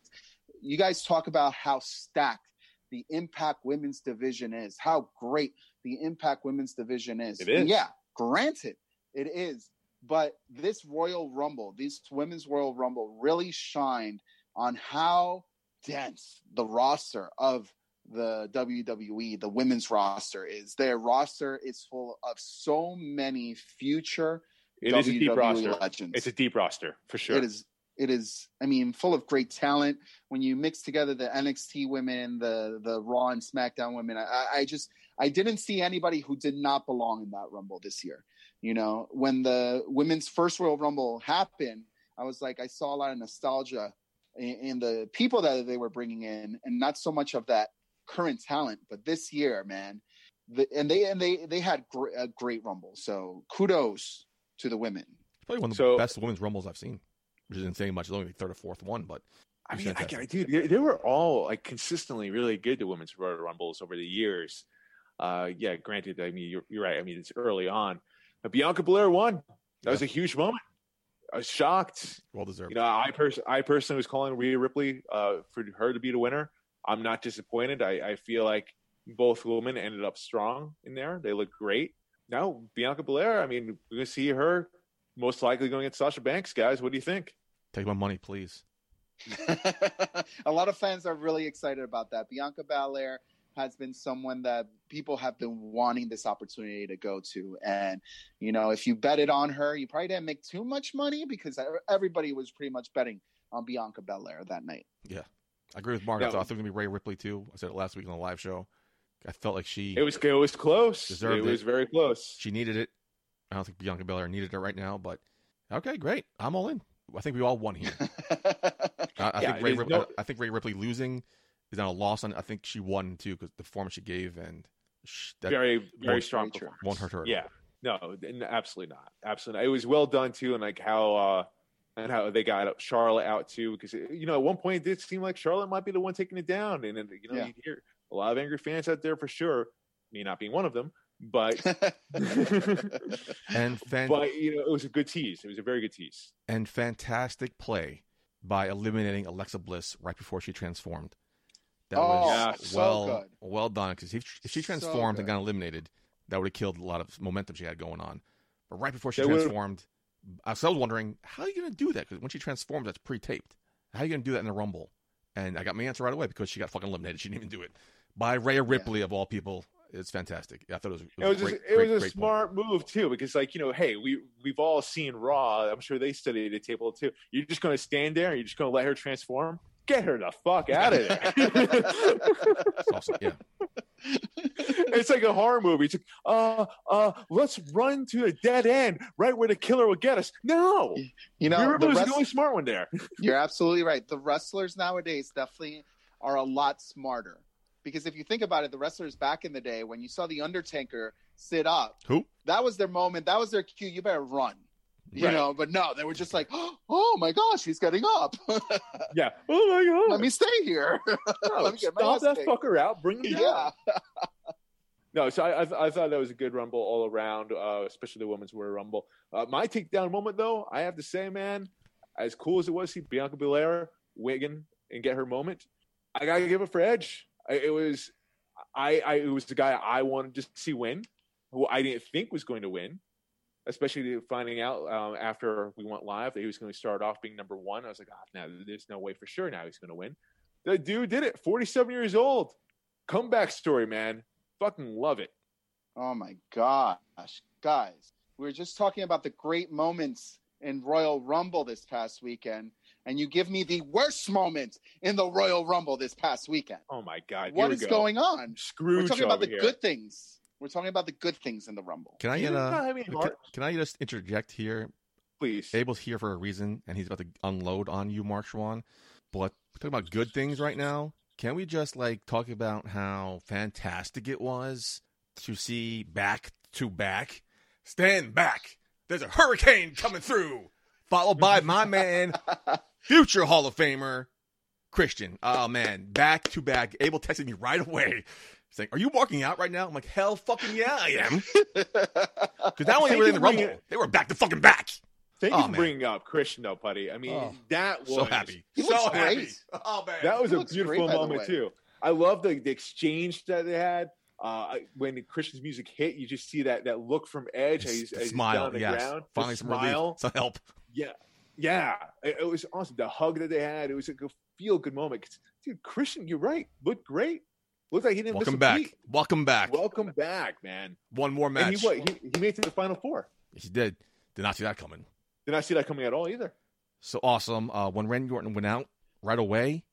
you guys talk about how stacked the Impact Women's Division is, how great the Impact Women's Division is. It is. And yeah, granted, it is. But this Royal Rumble, this Women's Royal Rumble, really shined on how dense the roster of the WWE, the women's roster is. Their roster is full of so many future It is a deep WWE roster. legends. It's a deep roster for sure. It is. It is. I mean, full of great talent. When you mix together the NXT women, the the Raw and SmackDown women, I, I just I didn't see anybody who did not belong in that Rumble this year. You know, when the women's first Royal Rumble happened, I was like, I saw a lot of nostalgia in, in the people that they were bringing in, and not so much of that current talent. But this year, man, the, and they and they they had gr- a great Rumble. So kudos to the women. Probably one of the So- best women's rumbles I've seen, which isn't saying much. It's only the third or fourth one, but I mean, I. I- dude, they, they were all like consistently really good. The women's Royal Rumbles over the years. Uh, yeah, granted, I mean, you're, you're right. I mean, it's early on, but Bianca Belair won. That was a huge moment. I was shocked. well deserved. You know, I pers- I personally was calling Rhea Ripley uh, for her to be the winner. I'm not disappointed. I, I feel like both women ended up strong in there. They look great. Now, Bianca Belair, I mean, we're going to see her most likely going against Sasha Banks, guys. What do you think? Take my money, please. a lot of fans are really excited about that. Bianca Belair has been someone that people have been wanting this opportunity to go to. And, you know, if you betted on her, you probably didn't make too much money because everybody was pretty much betting on Bianca Belair that night. Yeah. I agree with Mark. Yeah. I thought it was going to be Rhea Ripley too. I said it last week on the live show. I felt like she It was it was close. Deserved it was it. very close. she needed it. I don't think Bianca Belair needed it right now, but okay, great. I'm all in. I think we all won here. I, I Yeah, think Ray there's Rip- no- I, I think Rhea Ripley losing is not a loss. On I think she won too because the form she gave and sh that very very won't- strong very true. performance. won't hurt her. Yeah, no, absolutely not. Absolutely, not. it was well done too, and like how uh and how they got Charlotte out too, because you know at one point it did seem like Charlotte might be the one taking it down, and then you know Yeah. you hear a lot of angry fans out there for sure. Me not being one of them, but and fan- but you know it was a good tease. It was a very good tease. and fantastic play by eliminating Alexa Bliss right before she transformed. That Oh, was Yeah. so well well done because if, if she So transformed and got eliminated, that would have killed a lot of momentum she had going on. But right before she would've- transformed, I was was wondering how are you going to do that because when she transforms, that's pre-taped. How are you going to do that in the Rumble? And I got my answer right away because she got fucking eliminated. She didn't even do it by Rhea Ripley of all people. It's fantastic. I thought it was. It It was, a great, just, it great, was a great point. smart move too, because like you know, hey, we we've all seen Raw. I'm sure they studied the table too. You're just going to stand there and you're just going to let her transform. Get her the fuck out of there. It's awesome. Yeah, it's like a horror movie. It's like, uh, uh, let's run to a dead end right where the killer will get us. No, you know, Ripley was the only smart one there. You're absolutely right. The wrestlers nowadays definitely are a lot smarter. Because if you think about it, the wrestlers back in the day, when you saw the Undertaker sit up, Who? that was their moment. That was their cue. You better run. You Right. know, but no, they were just like, "Oh my gosh, he's getting up. Yeah. Oh my god. Let me stay here." No, let me get stop that fucker out. Bring him down. yeah, No, so I, I, th- I thought that was a good rumble all around, uh, especially the women's Royal Rumble. Uh, my takedown moment, though, I have to say, man, as cool as it was to see Bianca Belair Wigan and get her moment, I gotta give it for Edge. I, it was, I, I, it was the guy I wanted to see win, who I didn't think was going to win, especially finding out um, after we went live that he was going to start off being number one. I was like, ah, no, there's no way for sure now he's going to win. The dude did it. 47 years old. Comeback story, man. Fucking love it. Oh my gosh, guys, we were just talking about the great moments in Royal Rumble this past weekend, and you give me the worst moment in the Royal Rumble this past weekend. Oh my god, What is go. going on? Scrooge We're talking about the here. good things. We're talking about the good things in the Rumble. Can I get a? not have any Can, can I just interject here? Please. Abel's here for a reason, and he's about to unload on you, Mark Schwann. But we're talking about good things right now. Can we just like talk about how fantastic it was to see back to back? Stand back. There's a hurricane coming through, followed by my man, future Hall of Famer, Christian. Oh man, back to back. Abel texted me right away. Saying, "Are you walking out right now?" I'm like, "Hell, fucking yeah, I am." Because not only Thank were they in the rumble, bringing- they were back to fucking back. Thank Oh, you for man. bringing up Christian though, Putty. I mean, Oh, that was So happy. He so happy. great. Oh man. That was He a beautiful great, moment too. I love the, the exchange that they had. Uh, when Christian's music hit, you just see that that look from Edge. How he's, he's smile, the yes. ground. Finally, some smile. relief, some help. Yeah, yeah, it, it was awesome. The hug that they had, it was like a feel good moment. Dude, Christian, you're right. Looked great. Looked like he didn't Welcome miss back. beat. Welcome back. Welcome back, man. One more match. And he, what, he he made it to the final four. He did. Did not see that coming. Did not see that coming at all either. So awesome. Uh, when Randy Orton went out right away,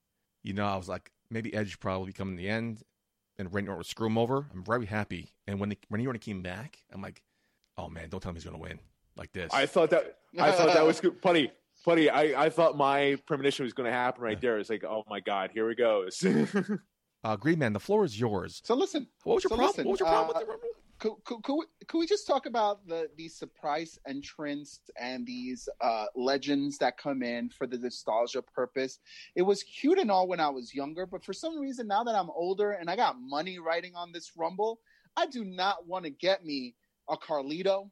you know, I was like, maybe Edge probably come in the end, and Randy Orton would screw him over. I'm very happy. And when the, Randy Orton came back, I'm like, oh man, don't tell him he's gonna win like this. I thought that I thought that was good. Putty, Putty, I, I thought my premonition was going to happen right there. It's like, oh my god, here we goes. uh, Green Man, the floor is yours. So listen, What was your So problem? listen, what was your problem uh, with the Rumble? could, could, could, we, could we just talk about the these surprise entrants and these uh, legends that come in for the nostalgia purpose? It was cute and all when I was younger, but for some reason now that I'm older and I got money writing on this Rumble, I do not want to get me a Carlito.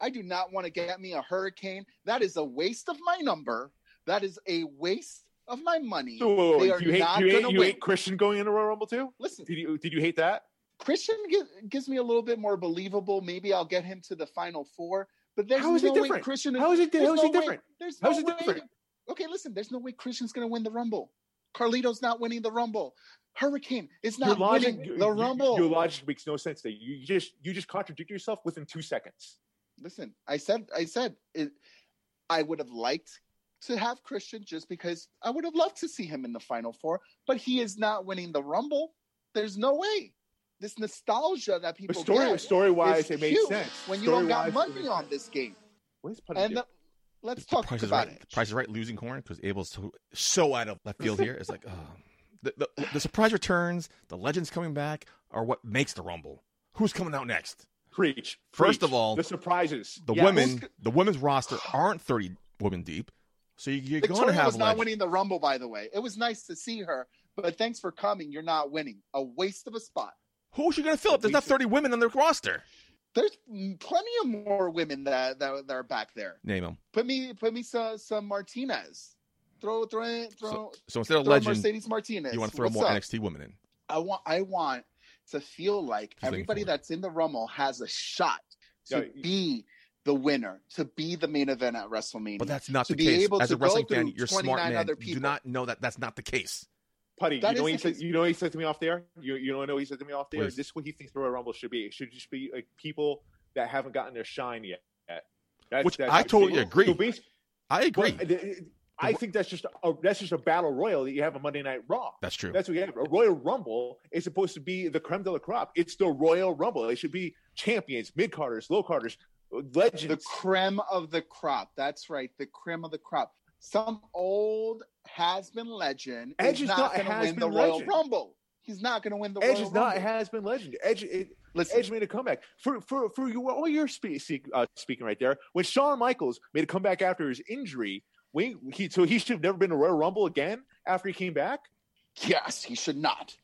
I do not want to get me a Hurricane. That is a waste of my number. That is a waste of my money. They are you hate, not you, hate, gonna you win. hate Christian going into Royal Rumble too? Listen, Did you did you hate that? Christian gives, gives me a little bit more believable. Maybe I'll get him to the final four. But there's How is no it way different? Christian is. How is it? How is no it way- different? There's no is it way. different? Okay, listen. There's no way Christian's going to win the Rumble. Carlito's not winning the Rumble. Hurricane is not logic, winning your- the your- Rumble. Your logic makes no sense. That you just you just contradict yourself within two seconds. listen, I said, I said, it, I would have liked to have Christian just because I would have loved to see him in the final four, but he is not winning the Rumble. There's no way. This nostalgia that people But people story get story wise, it made cute sense. when you don't got money on this game. What is Putty And the, let's talk Price is about right. it. Price is right. Losing Corn because Abel's so, so out of left field here. It's like, oh. the, the the surprise returns, the legends coming back are what makes the Rumble. Who's coming out next? Preach. First Preach. of all, the surprises. The Yes. women, the women's roster aren't thirty women deep, so you, you're going Victoria to have was not legends. winning the Rumble, by the way. It was nice to see her, but thanks for coming. You're not winning. A waste of a spot. Who is she going to fill up? There's not thirty women on the roster. There's plenty of more women that that, that are back there. Name them. Put me, put me some, some Martinez. Throw, throw, in- throw. So, so instead of throw legend, Mercedes Martinez. you want to throw What's more up? NXT women in. I want, I want to feel like He's looking everybody that's in the Rumble has a shot to Yeah, be the winner, to be the main event at WrestleMania. But that's not to the be case. able As to a wrestling go fan, through you're smart man. other You do people. not know that that's not the case. Putty, That you know, is he the said, you know he said to me off there? You, you know what I know he said to me off there? Please. This is what he thinks the Royal Rumble should be. It should just be like people that haven't gotten their shine yet. That's, Which that's I totally so agree. bas- I agree. well, th- I think that's just a, that's just a battle royal that you have on Monday Night Raw. That's true. That's what you have. A Royal Rumble is supposed to be the creme de la crop. It's the Royal Rumble. It should be champions, mid carders, low carders, legends. the creme of the crop. That's right, the creme of the crop. Some old has been legend Edge is not not going to win the Royal legend. Rumble. He's not going to win the Edge Royal is not Rumble. has been legend. Edge it, Listen, Edge made a comeback for for for you. All you're spe- uh, speaking right there. When Shawn Michaels made a comeback after his injury, we he so he should have never been to Royal Rumble again after he came back. yes, he should not.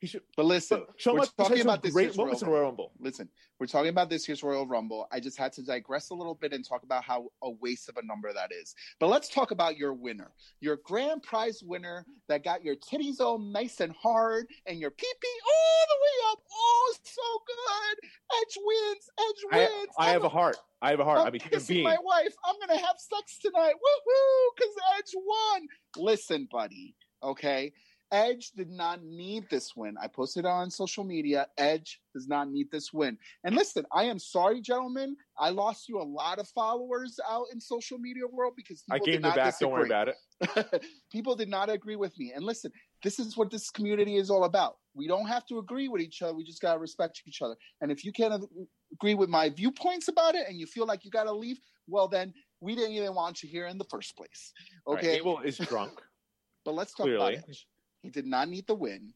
He should. But listen, But we're talking about this great Royal moments in Royal Rumble. Listen, we're talking about this year's Royal Rumble. I just had to digress a little bit and talk about how a waste of a number that is. But let's talk about your winner, your grand prize winner that got your titties all nice and hard and your pee pee all the way up. Oh, so good. Edge wins. Edge wins. I have I'm- a heart. I have a heart. I'm I'm a human being. my wife. I'm gonna have sex tonight. Woohoo! Because Edge won. Listen, buddy. Okay. Edge did not need this win. I posted it on social media. Edge does not need this win. And listen, I am sorry, gentlemen. I lost you a lot of followers out in social media world because I people gained did them not back. Don't worry about it. people did not agree with me. And listen, this is what this community is all about. We don't have to agree with each other. We just got to respect each other. And if you can't agree with my viewpoints about it and you feel like you got to leave, well, then we didn't even want you here in the first place. All right, Okay. Abel is drunk. but let's talk clearly. about Edge. He did not need the win.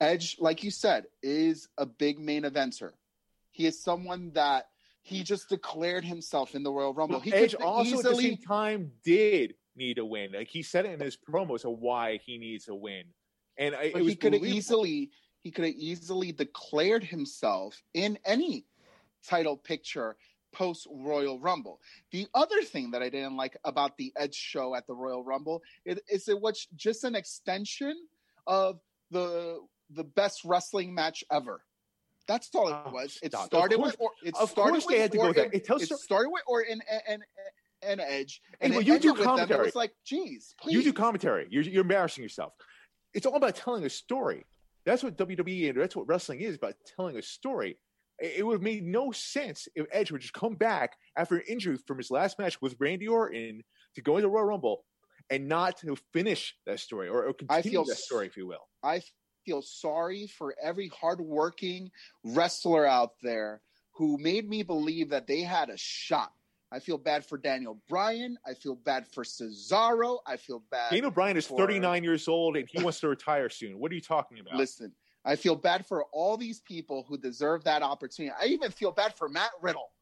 Edge, like you said, is a big main eventer. He is someone that he just declared himself in the Royal Rumble. He Edge also at the same time did need a win. Like he said it in his promos of why he needs a win, and I, it was he could have easily he could have easily declared himself in any title picture post Royal Rumble. The other thing that I didn't like about the Edge show at the Royal Rumble is, is it was just an extension of the the best wrestling match ever. That's all it Oh, was. It stop. Started course- with or, it of started course with they had to go there. It tells it started with Orton and and, and Edge, and Hey, it you do ended with them. It commentary. was like, geez, please. You do commentary. You're, you're embarrassing yourself. It's all about telling a story. That's what WWE and that's what wrestling is about telling a story. It it would have made no sense if Edge would just come back after an injury from his last match with Randy Orton to go into Royal Rumble and not to finish that story or, or I continue feel that story, if you will. I feel sorry for every hardworking wrestler out there who made me believe that they had a shot. I feel bad for Daniel Bryan. I feel bad for Cesaro. I feel bad. Daniel Bryan is for- 39 years old and he wants to retire soon. What are you talking about? Listen, I feel bad for all these people who deserve that opportunity. I even feel bad for Matt Riddle.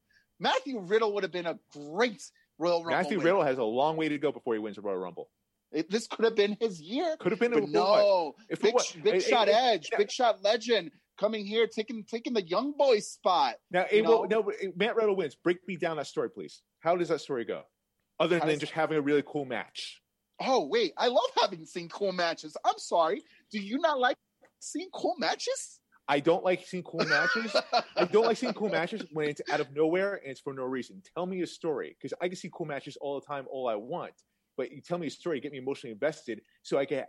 Matthew Riddle would have been a great Royal Rumble. Matthew. Riddle has a long way to go before he wins the Royal Rumble. It- this could have been his year. Could have been But a no, If big, big it- shot it- Edge, yeah. big shot legend coming here, taking taking the young boy spot. Now, it will, no, Matt Riddle wins. Break me down that story, please. How does that story go? Other How than just having a really cool match. Oh wait, I love having seen cool matches. I'm sorry, do you not like seeing cool matches? I don't like seeing cool matches. I don't like seeing cool matches when it's out of nowhere and it's for no reason. Tell me a story because I can see cool matches all the time, all I want. But you tell me a story, get me emotionally invested, so I can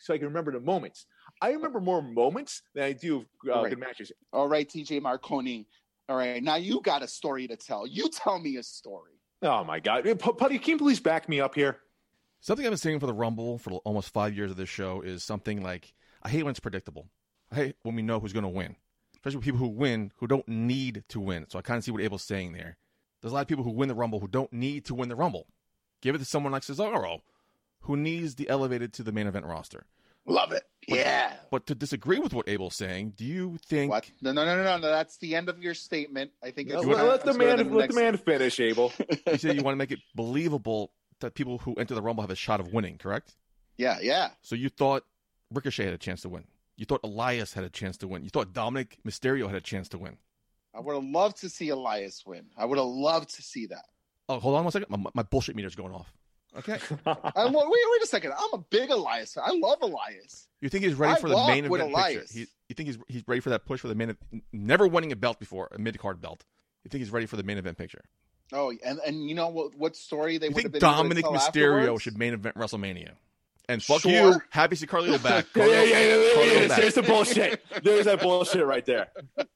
so I can remember the moments. I remember more moments than I do of uh, Right. good matches. All right, TJ Marconi. All right, now you got a story to tell. You tell me a story. Oh my god, P- Putty, can you please back me up here? Something I've been saying for the Rumble for almost five years of this show is something like I hate when it's predictable. I hate when we know who's going to win, especially with people who win who don't need to win. So I kind of see what Abel's saying there. There's a lot of people who win the Rumble who don't need to win the Rumble. Give it to someone like Cesaro, who needs the elevated to the main event roster. Love it. Yeah. But to disagree with what Abel's saying, do you think What? No, no, no, no, no. That's the end of your statement. I think it's Let, time let the to go to man let next- the man finish, Abel. you say you want to make it believable that people who enter the Rumble have a shot of winning, correct? Yeah, yeah. So you thought Ricochet had a chance to win. You thought Elias had a chance to win. You thought Dominik Mysterio had a chance to win. I would have loved to see Elias win. I would have loved to see that. Oh, hold on one second. My, my bullshit meter's going off. Okay. I, wait, wait a second. I'm a big Elias fan. I love Elias. You think he's ready I for the main event picture? Elias. He, you think he's he's ready for that push for the main? Never winning a belt before, a mid card belt. You think he's ready for the main event picture? Oh, and and you know what? What story they You would have been Dominik Mysterio afterwards? should main event WrestleMania? And fuck Sure. you, happy to see Carlito back. yeah, Carlito- yeah, yeah, yeah, Carlito yeah, yeah. back. There's the bullshit. There's that bullshit right there.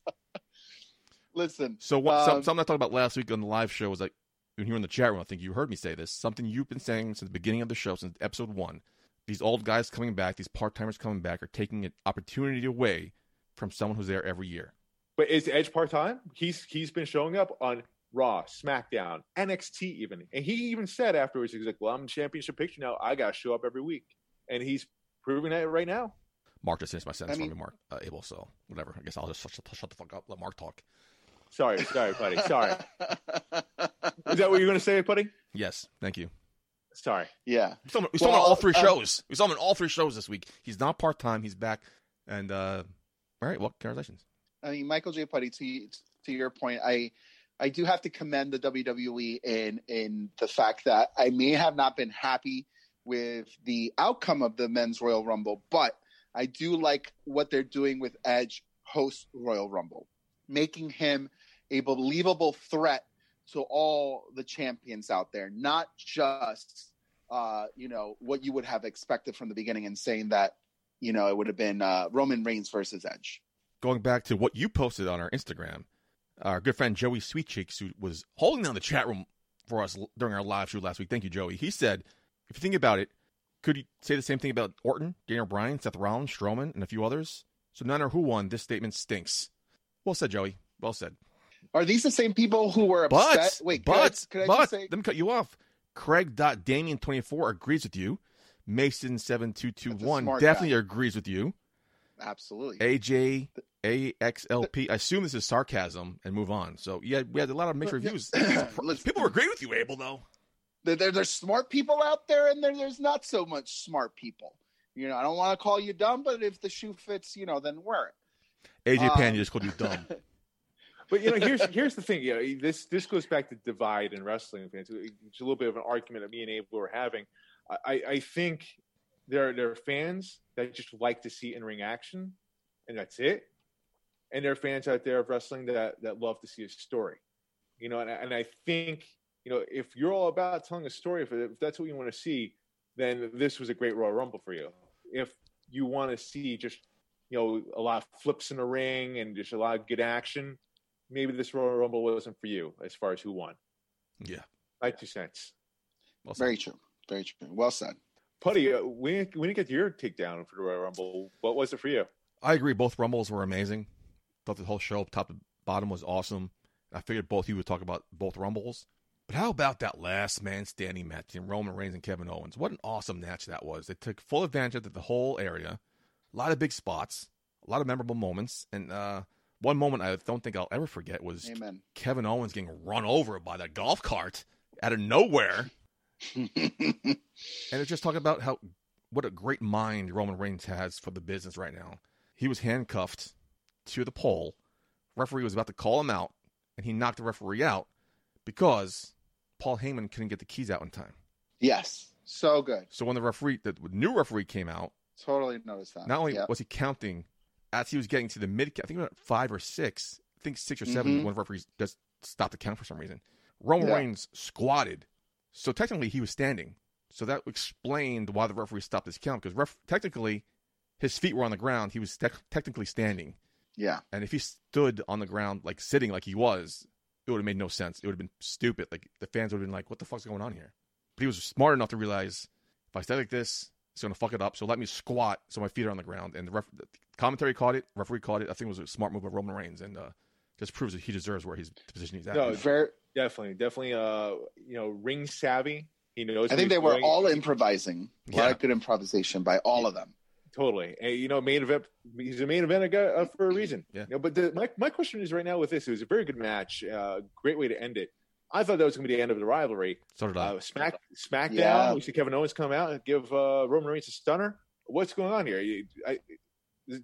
Listen, So what? some, Um, something I talked about last week on the live show was like when you were in the chat room. I think you heard me say this. Something you've been saying since the beginning of the show, since episode one. These old guys coming back, these part timers coming back, are taking an opportunity away from someone who's there every year. But is Edge part time? He's he's been showing up on Raw, SmackDown, NXT even, and he even said afterwards, he's like, "Well, I'm in championship picture now. I got to show up every week," and he's proving that right now. Mark just finished my sentence I mean- for me, Mark. Uh, Abel, so whatever. I guess I'll just shut, shut, shut the fuck up. Let Mark talk. Sorry, sorry, buddy. Sorry. Is that what you're going to say, buddy? Yes, thank you. Sorry. yeah. We saw him, we saw him on all three uh, shows. We saw him in all three shows this week. He's not part time. He's back. And uh, all right, well, congratulations. I mean, Michael J. Putty, to to your point, I I do have to commend the WWE in in the fact that I may have not been happy with the outcome of the men's Royal Rumble, but I do like what they're doing with Edge host Royal Rumble, making him a believable threat to all the champions out there, not just uh, you know what you would have expected from the beginning and saying that you know it would have been uh, Roman Reigns versus Edge. Going back to what you posted on our Instagram, our good friend Joey Sweetcheeks, who was holding down the chat room for us during our live show last week. Thank you, Joey. He said, if you think about it, could you say the same thing about Orton, Daniel Bryan, Seth Rollins, Strowman, and a few others? So no matter who won, this statement stinks. Well said, Joey. Well said. Are these the same people who were But, upset? Wait, could but, I, could but, just say? let me cut you off. Craig.Damien24 agrees with you. Mason7221 definitely guy. agrees with you. Absolutely. AJ AXLP. I assume this is sarcasm and move on. So yeah, we had a lot of mixed reviews. People were agreeing with you, Abel, though. There, there- there's smart people out there, and there, there's not so much smart people. You know, I don't want to call you dumb, but if the shoe fits, you know, then wear it. AJ Um, Pan, you just called you dumb. But you know, here's here's the thing. You know, this this goes back to divide in wrestling fans. It's a little bit of an argument that me and Abel were having. I, I- I think there are, there are fans that just like to see in ring action, and that's it. And there are fans out there of wrestling that that love to see a story. You know, and, I- and I think you know if you're all about telling a story, if, if that's what you want to see, then this was a great Royal Rumble for you. If you want to see just you know, a lot of flips in the ring and just a lot of good action, maybe this Royal Rumble wasn't for you as far as who won. Yeah. My two cents. Well said. Very true. Very true. Well said. Putty, uh, when when you get your takedown for the Royal Rumble, what was it for you? I agree. Both Rumbles were amazing. Thought the whole show, top to bottom, was awesome. I figured both you would talk about both Rumbles. But how about that last man standing match between Roman Reigns and Kevin Owens? What an awesome match that was. They took full advantage of the whole area. A lot of big spots, a lot of memorable moments. And uh, one moment I don't think I'll ever forget was Amen. Kevin Owens getting run over by that golf cart out of nowhere. And it's just talking about how what a great mind Roman Reigns has for the business right now. He was handcuffed to the pole. Referee was about to call him out, and he knocked the referee out because Paul Heyman couldn't get the keys out in time. yes. So good. So when the referee, the new referee came out, Totally noticed that. not only Yep. was he counting as he was getting to the mid, I think about five or six, I think six or 7 Mhm. One referees just stopped the count for some reason. Roman Yeah. Reigns squatted, so technically he was standing. So that explained why the referee stopped his count because ref- technically his feet were on the ground. He was tec- technically standing, Yeah. and if he stood on the ground like sitting like he was, it would have made no sense. It would have been stupid. Like the fans would have been like, "What the fuck's going on here?" But he was smart enough to realize if I stay like this, it's gonna fuck it up. So let me squat so my feet are on the ground. And the, ref- the commentary caught it, referee caught it. I think it was a smart move by Roman Reigns, and uh, just proves that he deserves where he's the position he's at. No, Very, Definitely, definitely. Uh, you know, ring savvy. He knows. I think they were doing. all improvising. A lot Yeah. of good improvisation by all of them. Totally. And, you know, main event. He's a main event guy uh, for a reason. Yeah. You know, but the, my my question is right now with this. It was a very good match. Uh, great way to end it. I thought that was going to be the end of the rivalry. So did I. Uh, Smack SmackDown. Yeah. We see Kevin Owens come out and give uh, Roman Reigns a stunner. What's going on here? You- I,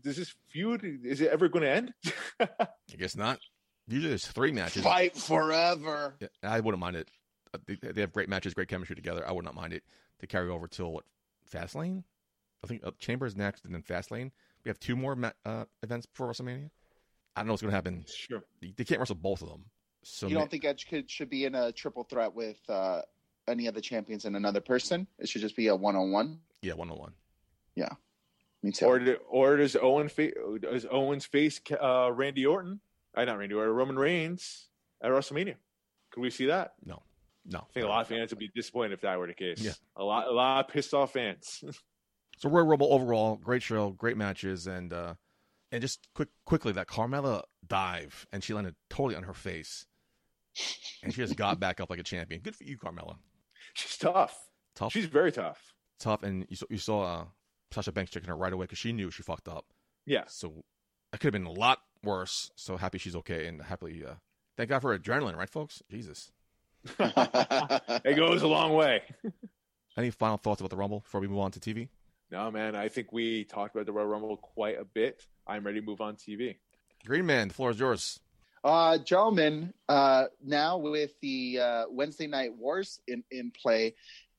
does this feud is it ever going to end? I guess not. Usually there's three matches. Fight forever. Yeah, I wouldn't mind it. Uh, They, they have great matches, great chemistry together. I would not mind it to carry over till what Fastlane. I think uh, Chambers next, and then Fastlane. We have two more uh, events before WrestleMania. I don't know what's going to happen. sure. They they can't wrestle both of them. So you don't think Edge could should be in a triple threat with uh, any of the champions and another person? It should just be a one on one. yeah, one on one. Me too. Or do, or does Owen fa- does Owens face uh, Randy Orton? I not Randy Orton, Roman Reigns at WrestleMania. Could we see that? No, no, I think a lot of fans would be disappointed if that were the case. Yeah. a lot, a lot of pissed off fans. So Royal Rumble overall, great show, great matches, and uh and just quick quickly that Carmella dive and she landed totally on her face, and she just got back up like a champion. Good for you, Carmella. She's tough. Tough, She's very tough. tough, and you saw, you saw uh, Sasha Banks checking her right away because she knew she fucked up. Yeah. So it could have been a lot worse. So happy she's okay and happily. Uh, thank God for adrenaline, right, folks? Jesus. It goes a long way. Any final thoughts about the Rumble before we move on to TV? No, man, I think we talked about the Royal Rumble quite a bit. I'm ready to move on TV. Green Man, the floor is yours. Uh, gentlemen, uh, now with the uh, Wednesday Night Wars in, in play,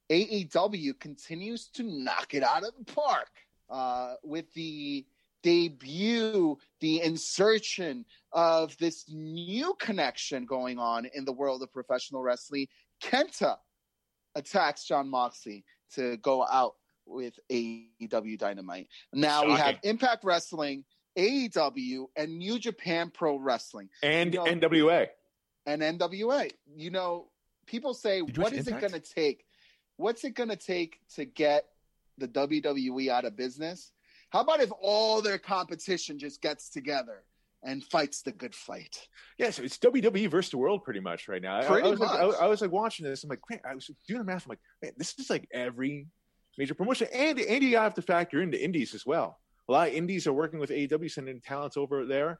AEW continues to knock it out of the park uh, with the debut, the insertion of this new connection going on in the world of professional wrestling. Kenta attacks Jon Moxley to go out with AEW Dynamite. Now we have Impact Wrestling, AEW, and New Japan Pro Wrestling And You know- NWA. and NWA. You know, people say, what is you what watch is it going to take? What's it going to take to get the WWE out of business? How about if all their competition just gets together and fights the good fight? Yeah, so it's WWE versus the world pretty much right now. I- I, Pretty was like, I. I was like watching this. I'm like, man, I was doing the math. I'm like, man, this is like every major promotion, and and you have to factor in the indies as well. A lot of indies are working with AEW, sending talents over there.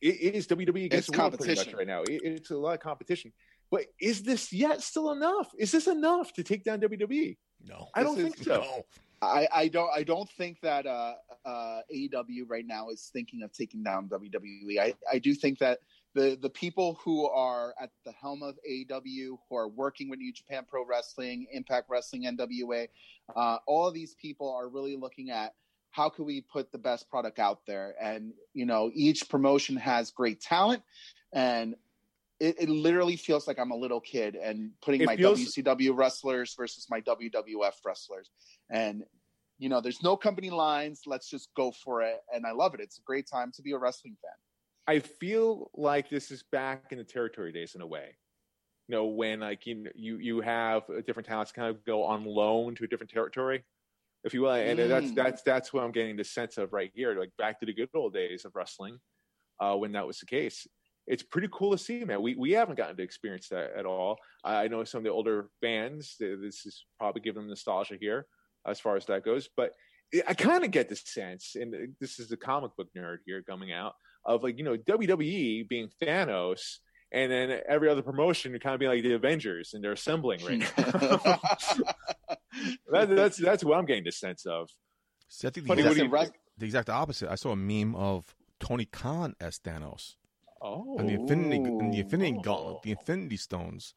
It, it is WWE against It's the world pretty competition. right now. It- it's a lot of competition. But is this yet still enough? Is this enough to take down WWE? No. I don't This think so. No. I, I don't I don't think that uh, uh, AEW right now is thinking of taking down WWE. I, I do think that the the people who are at the helm of AEW, who are working with New Japan Pro Wrestling, Impact Wrestling, NWA, uh, all of these people are really looking at how can we put the best product out there. And you know, each promotion has great talent, and it, it literally feels like I'm a little kid and putting It my feels- WCW wrestlers versus my WWF wrestlers and You know, there's no company lines. Let's just go for it. And I love it. It's a great time to be a wrestling fan. I feel like this is back in the territory days in a way. You know, when like you you you have different talents kind of go on loan to a different territory, if you will, and that's Mm. that's that's what I'm getting the sense of right here, like back to the good old days of wrestling, uh, when that was the case. It's pretty cool to see, man. We we haven't gotten to experience that at all. I know some of the older fans. This is probably giving them nostalgia here, as far as that goes. But I- I kind of get the sense, and this is the comic book nerd here coming out of like you know WWE being Thanos, and then every other promotion kind of being like the Avengers, and they're assembling right now. that, that's that's what I'm getting the sense of. See, I think the Funny, what exact, you the exact opposite. I saw a meme of Tony Khan as Thanos. Oh, and the Infinity and the Infinity Ooh. Gauntlet, the Infinity Stones.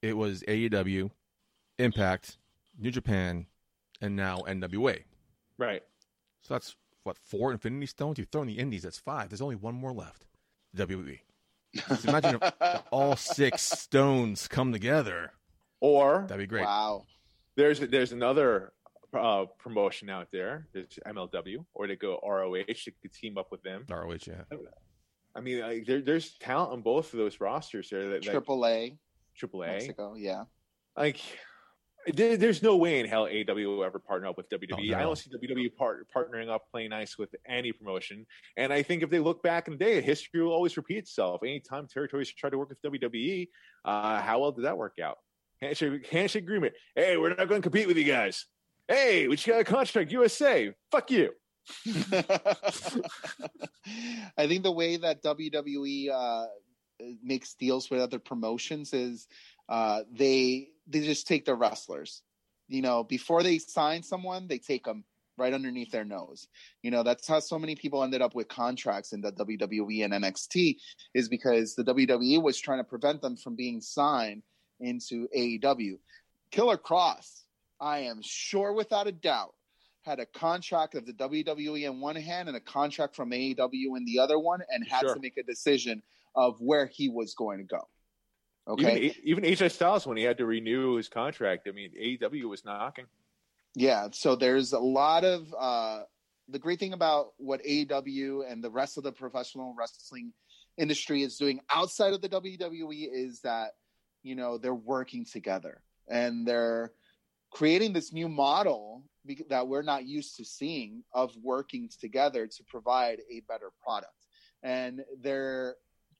It was AEW, Impact, New Japan, and now NWA. right. So that's what four Infinity Stones. You throw in the Indies, that's five. There's only one more left. WWE. Just imagine if all six stones come together. Or That'd be great. Wow. there's there's another uh, promotion out there. There's MLW, or they go ROH. They could team up with them. ROH, yeah. I mean, like, there, there's talent on both of those rosters there. That, that Triple A, AAA. Mexico. Yeah. like there, there's no way in hell AW will ever partner up with WWE. no. I don't see WWE part, partnering up playing nice with any promotion. And I think if they look back in the day, history will always repeat itself. Anytime territories try to work with WWE, uh, how well did that work out? Handshake, handshake agreement. Hey, we're not going to compete with you guys. Hey, we just got a contract. USA. Fuck you. I think the way that WWE uh, makes deals with other promotions is uh, they they just take their wrestlers. You know, before they sign someone, they take them right underneath their nose. You know, that's how so many people ended up with contracts in the WWE and NXT is because the WWE was trying to prevent them from being signed into AEW. Killer Kross, I am sure without a doubt, had a contract of the WWE in one hand and a contract from AEW in the other one, and had Sure. to make a decision of where he was going to go. Okay. Even, even AJ Styles, when he had to renew his contract, I mean, AEW was knocking. Yeah, so there's a lot of uh, the great thing about what AEW and the rest of the professional wrestling industry is doing outside of the WWE is that you know they're working together and they're creating this new model that we're not used to seeing of working together to provide a better product. And they're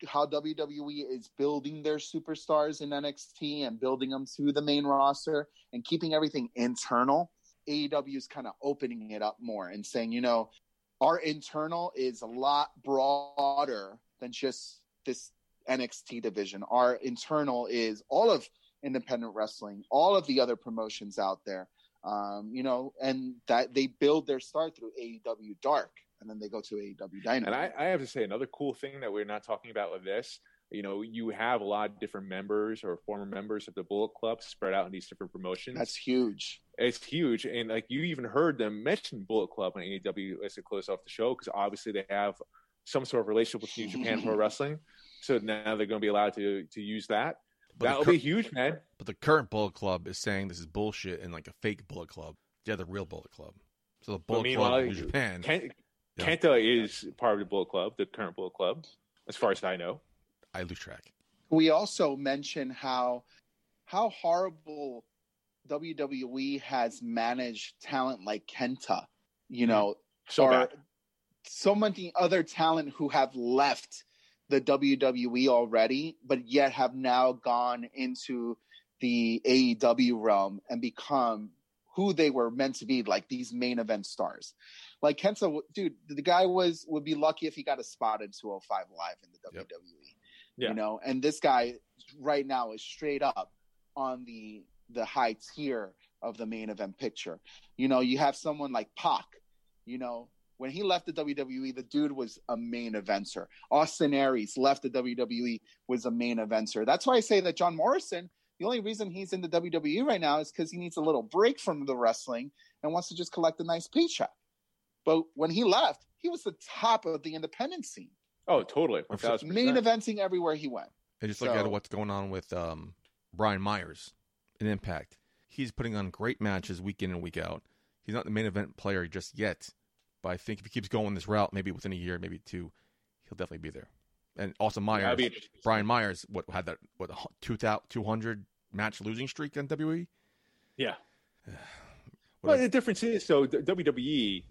how WWE is building their superstars in NXT and building them to the main roster and keeping everything internal. AEW is kind of opening it up more and saying, you know, our internal is a lot broader than just this NXT division. Our internal is all of independent wrestling, all of the other promotions out there. Um, you know, and that they build their star through AEW Dark, and then they go to AEW Dynamite. And I, I have to say another cool thing that we're not talking about with this. You know, you have a lot of different members or former members of the Bullet Club spread out in these different promotions. That's huge. it's huge, and like you even heard them mention Bullet Club on AEW as they close off the show because obviously they have some sort of relationship with New Japan Pro Wrestling. So now they're going to be allowed to to use that. But That'll the, be huge, man. but the current Bullet Club is saying this is bullshit and like a fake Bullet Club. They're the real Bullet Club. So the Bullet Club in New Japan. Ken, Yeah. Kenta is part of the Bullet Club, the current Bullet Club, as far as I know. I lose track. we also mention how how horrible WWE has managed talent like Kenta, you know, So or bad. so many other talent who have left the WWE already, but yet have now gone into the AEW realm and become who they were meant to be, like these main event stars. Like Kenta, dude, the guy was would be lucky if he got a spot in 205 Live in the Yep. WWE Yeah. you know and this guy right now is straight up on the the high tier of the main event picture you know you have someone like Pac you know when he left the WWE the dude was a main eventer Austin Aries left the WWE was a main eventer that's why I say that John Morrison the only reason he's in the WWE right now is because he needs a little break from the wrestling and wants to just collect a nice paycheck but when he left he was the top of the independent scene Oh, totally. Or 1000%. main eventing everywhere he went And just look at what's going on with um, Brian Myers in Impact. He's putting on great matches week in and week out. He's not the main event player just yet, but I think if he keeps going this route, maybe within a year, maybe two, he'll definitely be there. And Austin Myers, interesting. Brian Myers, what had that what two 200 match losing streak in WWE? Yeah. Well, a- the difference is so WWE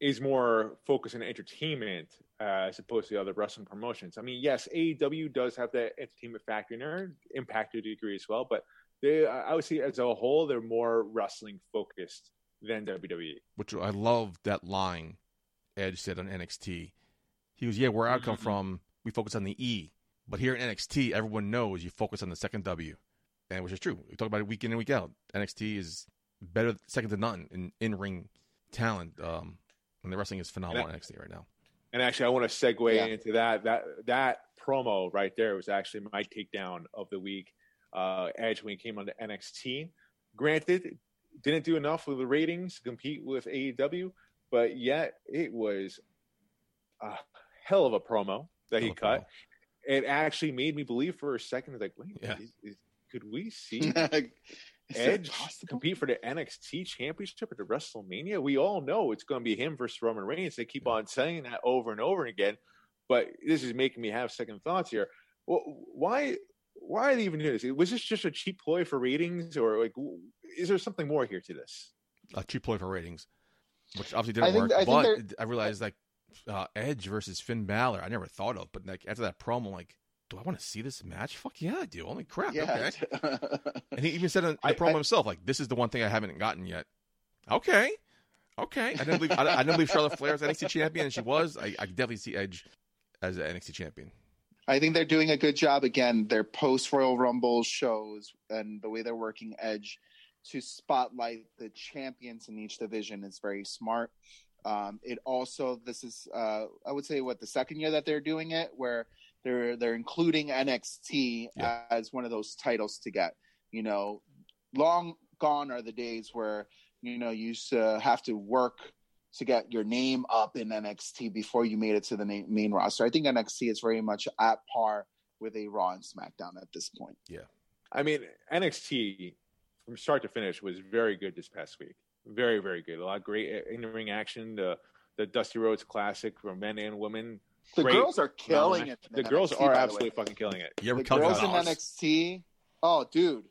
is more focused on entertainment uh, as opposed to other wrestling promotions. I mean, yes, AEW does have that entertainment factor in there, impact to a degree as well, but they, I would say as a whole, they're more wrestling focused than. WWE. which I love that line Edge said on NXT. He was, "Yeah, where I come Mhm. from, we focus on the E, but here in NXT, everyone knows you focus on the second W, and which is true. We talk about it week in and week out. NXT is better, second to none in in ring talent. Um, and the wrestling is phenomenal in NXT right now. And actually, I want to segue Yeah. into that. That that promo right there was actually my takedown of the week. Uh, Edge when he came on to NXT. Granted, didn't do enough with the ratings to compete with AEW, but yet it was a hell of a promo that he Hell cut. promo. It actually made me believe for a second, like, wait, Yeah. is, is, could we see Is it Edge compete for the NXT championship at the WrestleMania. We all know it's going to be him versus Roman Reigns. They keep on saying that over and over again, but this is making me have second thoughts here. Well, why? Why are they even doing this? Was this just a cheap ploy for ratings, or like, is there something more here to this? A cheap ploy for ratings, which obviously didn't think- I work. think but I realized like uh, Edge versus Finn Balor, I never thought of, but like after that promo, like, do I want to see this match? Fuck yeah, I do. Holy crap! Yeah. Okay. And he even said in the promo I- himself, like, "This is the one thing I haven't gotten yet." Okay, okay. I didn't believe I, I didn't believe Charlotte Flair was NXT champion, and she was. I, I definitely see Edge as an NXT champion. I think they're doing a good job again. Their post Royal Rumble shows and the way they're working Edge to spotlight the champions in each division is very smart. Um, it also this is uh, I would say what the second year that they're doing it where they're they're including NXT Yeah. as one of those titles to get. You know, long gone are the days where you know you used to have to work to get your name up in NXT before you made it to the main roster. I think NXT is very much at par with a Raw and SmackDown at this point. Yeah, I mean, NXT from start to finish was very good this past week. Very, very good. A lot of great in ring action. The the Dusty Rhodes Classic for men and women. The Great girls are killing it. The in girls are the absolutely way. fucking killing it. You ever The count girls in dollars? NXT. Oh, dude,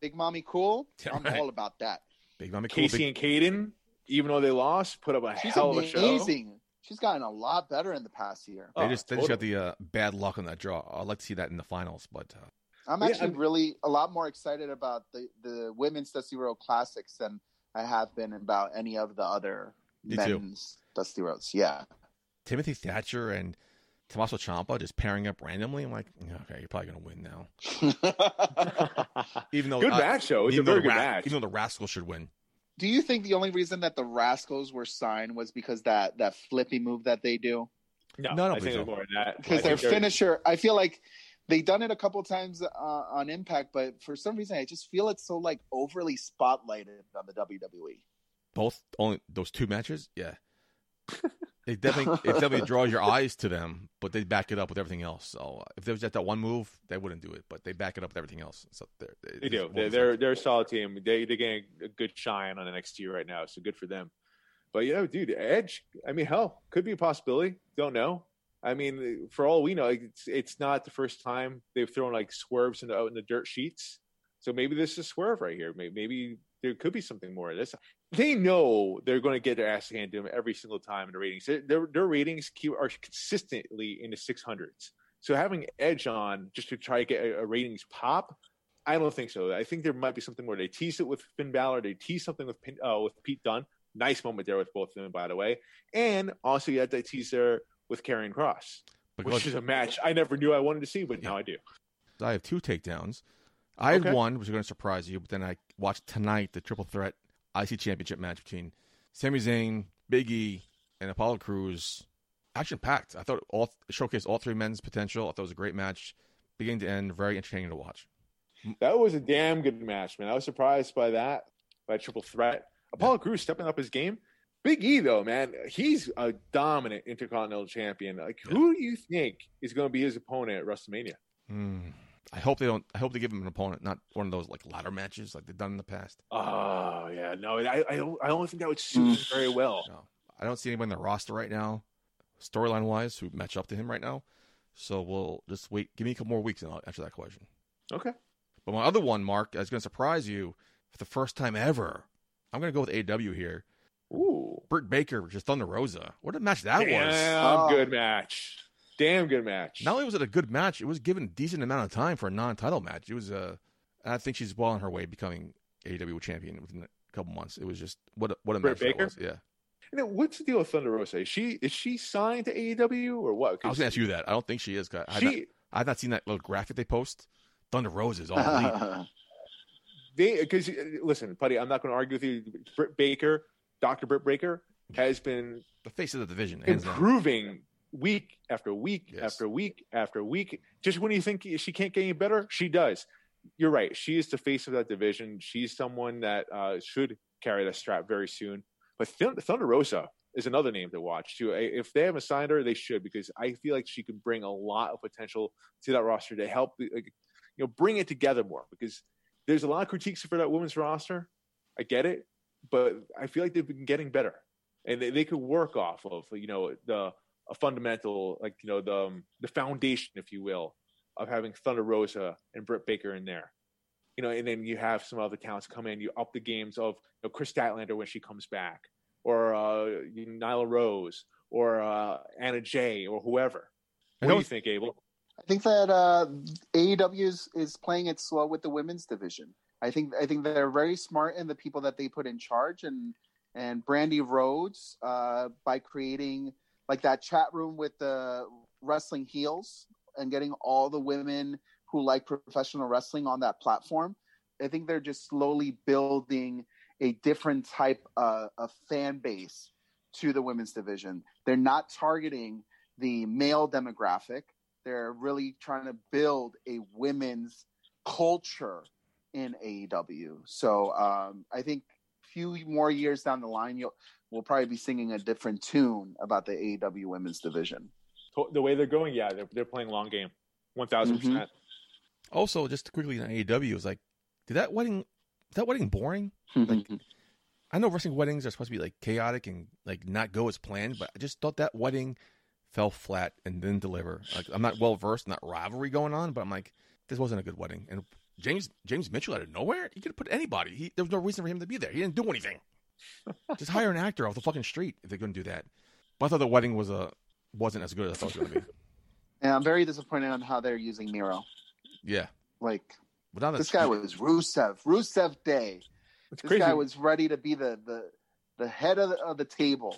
Big Mommy Cool. Yeah, I'm right. all about that. Big Mommy Cool, Casey big, and Kayden, even though they lost, put up a She's hell of a show. amazing. She's gotten a lot better in the past year. they Oh, just they just got the uh, bad luck on that draw. I'd like to see that in the finals, but uh, I'm Yeah, actually I'm- really a lot more excited about the the women's Dusty Rhodes Classics than I have been about any of the other Me too. Dusty Rhodes. Yeah. Timothy Thatcher and Tommaso Ciampa just pairing up randomly. I'm like, okay, you're probably gonna win now. Even though good uh, match, though. It's a very the good Ra- match. Even though the Rascals should win. Do you think the only reason that the Rascals were signed was because that that flippy move that they do? No, No, I I think so. more than that. Because their finisher, I feel like they done it a couple times uh, on Impact, but for some reason, I just feel it's so like overly spotlighted on the. WWE. Both only those two matches, yeah. It definitely it definitely draws your eyes to them, but they back it up with everything else. So uh, if there was just that one move, they wouldn't do it, but they back it up with everything else. So they're, They do. They're, they're they're a solid team. They they're getting a good shine on the NXT right now, so good for them. But you know, dude, Edge. I mean, hell, could be a possibility. Don't know. I mean, for all we know, it's it's not the first time they've thrown like swerves in the out in the dirt sheets. So maybe this is a swerve right here. Maybe, maybe there could be something more. Of this they know they're going to get their ass handed to them every single time in the ratings. Their their, ratings keep, are consistently in the six hundreds. So having Edge on just to try to get a, a ratings pop, I don't think so. I think there might be something where they tease it with Finn Balor, they tease something with uh, with Pete Dunne. Nice moment there with both of them, by the way. And also you had that teaser with Karrion Cross, which is a match I never knew I wanted to see, but now I do. I have two takedowns. I had Okay. one, which is going to surprise you, but then I watched tonight the triple threat IC championship match between Sami Zayn, Big E, and Apollo Crews. Action packed. I thought all showcased all three men's potential. I thought it was a great match, beginning to end, very entertaining to watch. That was a damn good match, man. I was surprised by that, by triple threat. Apollo Crews stepping up his game. Big E though, man, he's a dominant intercontinental champion. Like, who do you think is going to be his opponent at WrestleMania? Hmm. I hope they don't. I hope they give him an opponent, not one of those like ladder matches like they've done in the past. Oh yeah, no, I I don't, I don't think that would suit him very well. No, I don't see anyone in the roster right now, storyline wise, who match up to him right now. So we'll just wait. Give me a couple more weeks and I'll answer that question. Okay. But my other one, Mark, is going to surprise you for the first time ever. I'm going to go with AW here. Ooh, Britt Baker versus Thunder Rosa. What a match that was! damn Oh. good match. Damn good match. Not only was it a good match, it was given a decent amount of time for a non-title match. It was Uh, I think she's well on her way becoming AEW champion within a couple months. It was just what a, what a Britt match that Baker? was. Yeah, And then what's the deal with Thunder Rosa? Is she is she signed to AEW or what? I was going to ask you that. I don't think she is. I have, She not, I have not seen that little graphic they post. Thunder Rosa is all elite. they because listen, buddy, I'm not going to argue with you. Britt Baker, Doctor Britt Baker, has been the face of the division, improving week after week Yes. after week after week. Just when you think she can't get any better, she does. You're right. She is the face of that division. She's someone that uh, should carry that strap very soon. But Thund- Thunder Rosa is another name to watch too. If they haven't signed her, they should because I feel like she could bring a lot of potential to that roster to help, like, you know, bring it together more. Because there's a lot of critiques for that women's roster. I get it, but I feel like they've been getting better, and they, they could work off of you know the a fundamental like you know the um, the foundation, if you will, of having Thunder Rosa and Britt Baker in there. You know, and then you have some other talents come in. You up the games of you know, Kris Statlander when she comes back, or uh, Nyla Rose, or uh, Anna Jay, or whoever. I What do you think, Abel? I think that uh, AEW is, is playing it slow with the women's division. I think I think they're very smart in the people that they put in charge, and and Brandi Rhodes uh, by creating like that chat room with the wrestling heels and getting all the women who like professional wrestling on that platform. I think they're just slowly building a different type of fan base to the women's division. They're not targeting the male demographic they're really trying to build a women's culture in AEW. So um, I think a few more years down the line, you'll we'll probably be singing a different tune about the AEW women's division. The way they're going, yeah, they're they're playing long game, one thousand percent. Also, just quickly on AEW, it was like, did that wedding, is that wedding boring? Like- I know wrestling weddings are supposed to be like chaotic and like not go as planned, but I just thought that wedding fell flat and didn't deliver. Like I'm not well versed in that rivalry going on, but I'm like, this wasn't a good wedding. And James James Mitchell out of nowhere, he could have put anybody. He, there was no reason for him to be there. He didn't do anything. just hire an actor off the fucking street if they're going to do that. But I thought the wedding was a wasn't as good as I thought it was going to be. and I'm very disappointed on how they're using Miro. Yeah, Like but now that this guy was Rusev, Rusev Day. It's This crazy. guy was ready to be the the, the head of the, of the table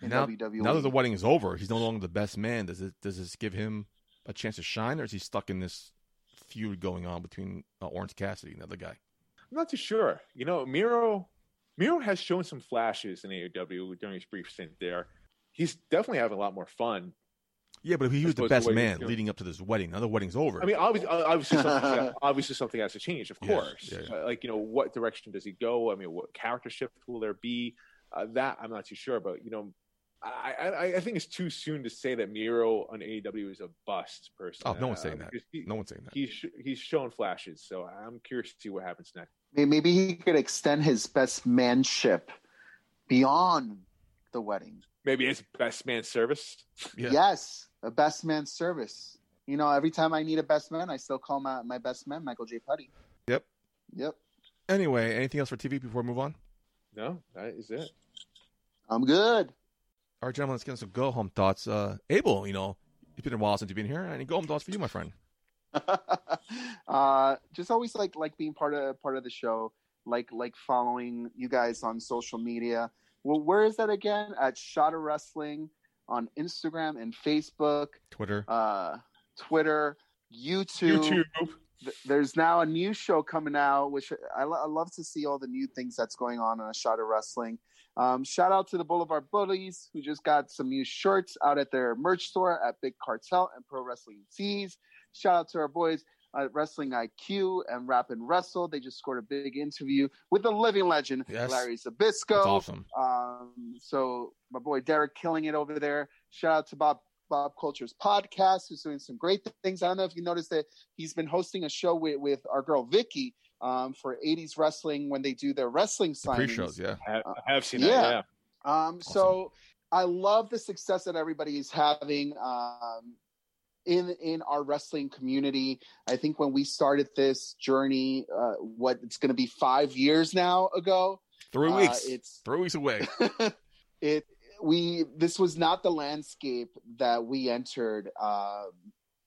in now, WWE. now that the wedding is over, he's no longer the best man. Does it does this give him a chance to shine, or is he stuck in this feud going on between uh, Orange Cassidy and the other guy? I'm not too sure. You know, Miro Miro has shown some flashes in AEW during his brief stint there. He's definitely having a lot more fun. Yeah, but he was the suppose the best man leading up to this wedding. Now the wedding's over. I mean, obviously, obviously, something, obviously, something has to change, of course. yeah, yeah. Uh, like, you know, what direction does he go? I mean, what character shift will there be? Uh, that I'm not too sure, but you know, I, I, I think it's too soon to say that Miro on AEW is a bust person. oh, no one's Uh, saying that. He, No one's saying that. he's sh- he's shown flashes, so I'm curious to see what happens next. Maybe he could extend his best manship beyond the wedding. Maybe it's best man service. Yeah. Yes, a best man service. You know, every time I need a best man, I still call my, my best man Michael J. Putty. Yep. Yep. Anyway, anything else for TV before we move on? No, that is it. I'm good. All right, gentlemen, let's get some go home thoughts. Uh, Abel, you know, it's been a while since you've been here. Any go home thoughts for you, my friend? uh, just always like like being part of part of the show. Like like following you guys on social media. Well, where is that again? At Shot of Wrestling on Instagram and Facebook, Twitter. uh, Twitter, YouTube. YouTube. There's now a new show coming out, which I, lo- I love to see all the new things that's going on in a shot of wrestling. Um, shout out to the Boulevard Bullies who just got some new shirts out at their merch store at Big Cartel and Pro Wrestling Tees. Shout out to our boys at Wrestling IQ and Rap and Wrestle. They just scored a big interview with the living legend Yes. Larry That's Zbyszko. awesome. Um, so my boy Derek killing it over there. Shout out to Bob Bob Culture's podcast, who's doing some great things. I don't know if you noticed that he's been hosting a show with, with our girl Vicky um, for 80s wrestling when they do their wrestling signings. Pre-shows, yeah. I have, I have seen Yeah. that. Yeah. Um, So I love the success that everybody is having um, in in our wrestling community. I think when we started this journey, uh, what it's going to be five years now ago. Three uh, weeks. it's Three weeks away. it we this was not the landscape that we entered um,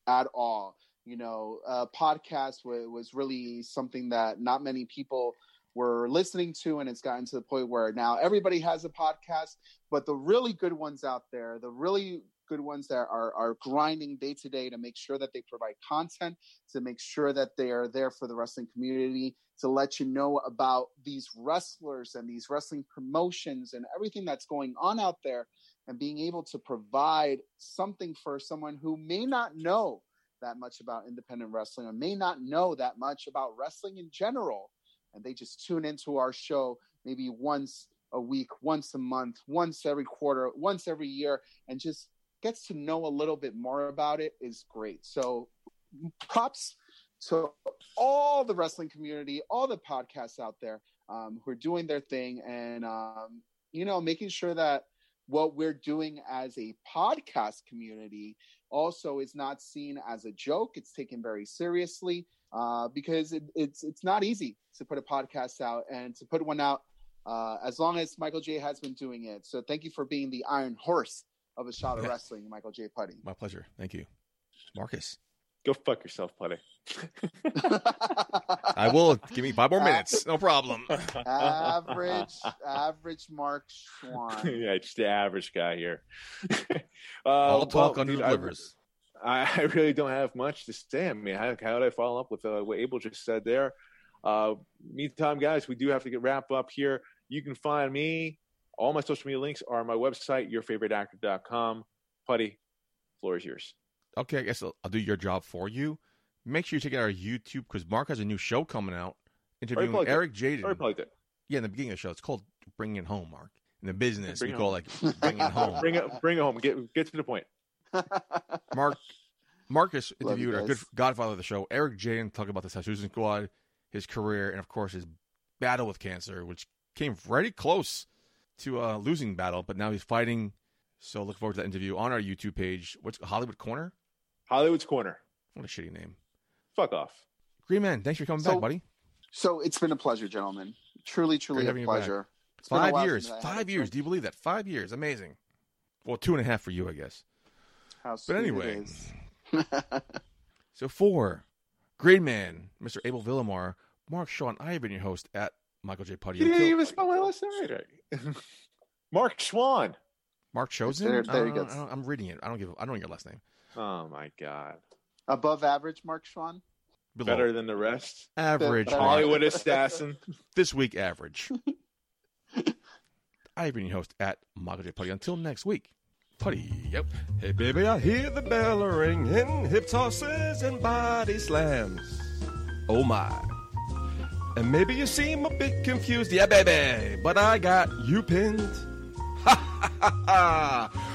at all you know uh, podcast was really something that not many people were listening to and it's gotten to the point where now everybody has a podcast but the really good ones out there the really good ones that are, are grinding day to day to make sure that they provide content to make sure that they are there for the wrestling community to let you know about these wrestlers and these wrestling promotions and everything that's going on out there and being able to provide something for someone who may not know that much about independent wrestling or may not know that much about wrestling in general. And they just tune into our show maybe once a week once a month once every quarter once every year and just gets to know a little bit more about it is great. So props to all the wrestling community, all the podcasts out there um, who are doing their thing, and um, you know, making sure that what we're doing as a podcast community also is not seen as a joke. It's taken very seriously uh, because it, it's it's not easy to put a podcast out and to put one out uh, as long as Michael J has been doing it. So thank you for being the Iron Horse of a shot of wrestling, Michael J. Putty. My pleasure. Thank you. Marcus. Go fuck yourself, Putty. I will. Give me five more minutes. No problem. average, average Mark Schwann. yeah, just the average guy here. uh, All talk well, under dude, the I- I, I really don't have much to say. I mean, how, how did I follow up with uh, what Abel just said there? Uh, meantime, guys, we do have to get wrap up here. You can find me. All my social media links are on my website, yourfavoriteactor.com. Putty, floor is yours. Okay, I guess I'll, I'll do your job for you. Make sure you check out our YouTube because Mark has a new show coming out oh, interviewing. Eric Jaden. Oh, plugged it. Yeah, in the beginning of the show, it's called Bring It Home, Mark. In the business, Bring we call it like Bring It Home. Bring it, bring it home. Get get to the point. Mark Marcus interviewed our good godfather of the show, Eric Jaden, talking about the Susan Squad, his career, and of course his battle with cancer, which came very close to a losing battle, but now he's fighting. So look forward to that interview on our YouTube page. What's Hollywood Corner? Hollywood's Corner. What a shitty name. Fuck off. Green Man, thanks for coming So- back, buddy. So it's been a pleasure, gentlemen. Truly, truly Great a having you back. pleasure. It's a Five years. since I had a Five years. Do you believe that? Five years. Amazing. Well, two and a half for you, I guess. How But sweet it anyway. is. So four, Green Man, Mr. Abel Villamar, Mark Sean, I have been your host at Michael J. Putty. You didn't even spell my last name right. right. Mark Schwann. Mark Chosen? There- there he goes. I am reading it. I don't give. I don't know your last name. Oh my God. Above average, Mark Schwann. Below. Better than the rest. average. Better. Mark. Hollywood assassin. This week average. I have been your host at Michael J. Putty. Until next week. Putty. Yep. Hey baby, I hear the bell ringing, hip tosses and body slams. Oh my. And maybe you seem a bit confused, yeah baby, but I got you pinned. Ha ha ha ha.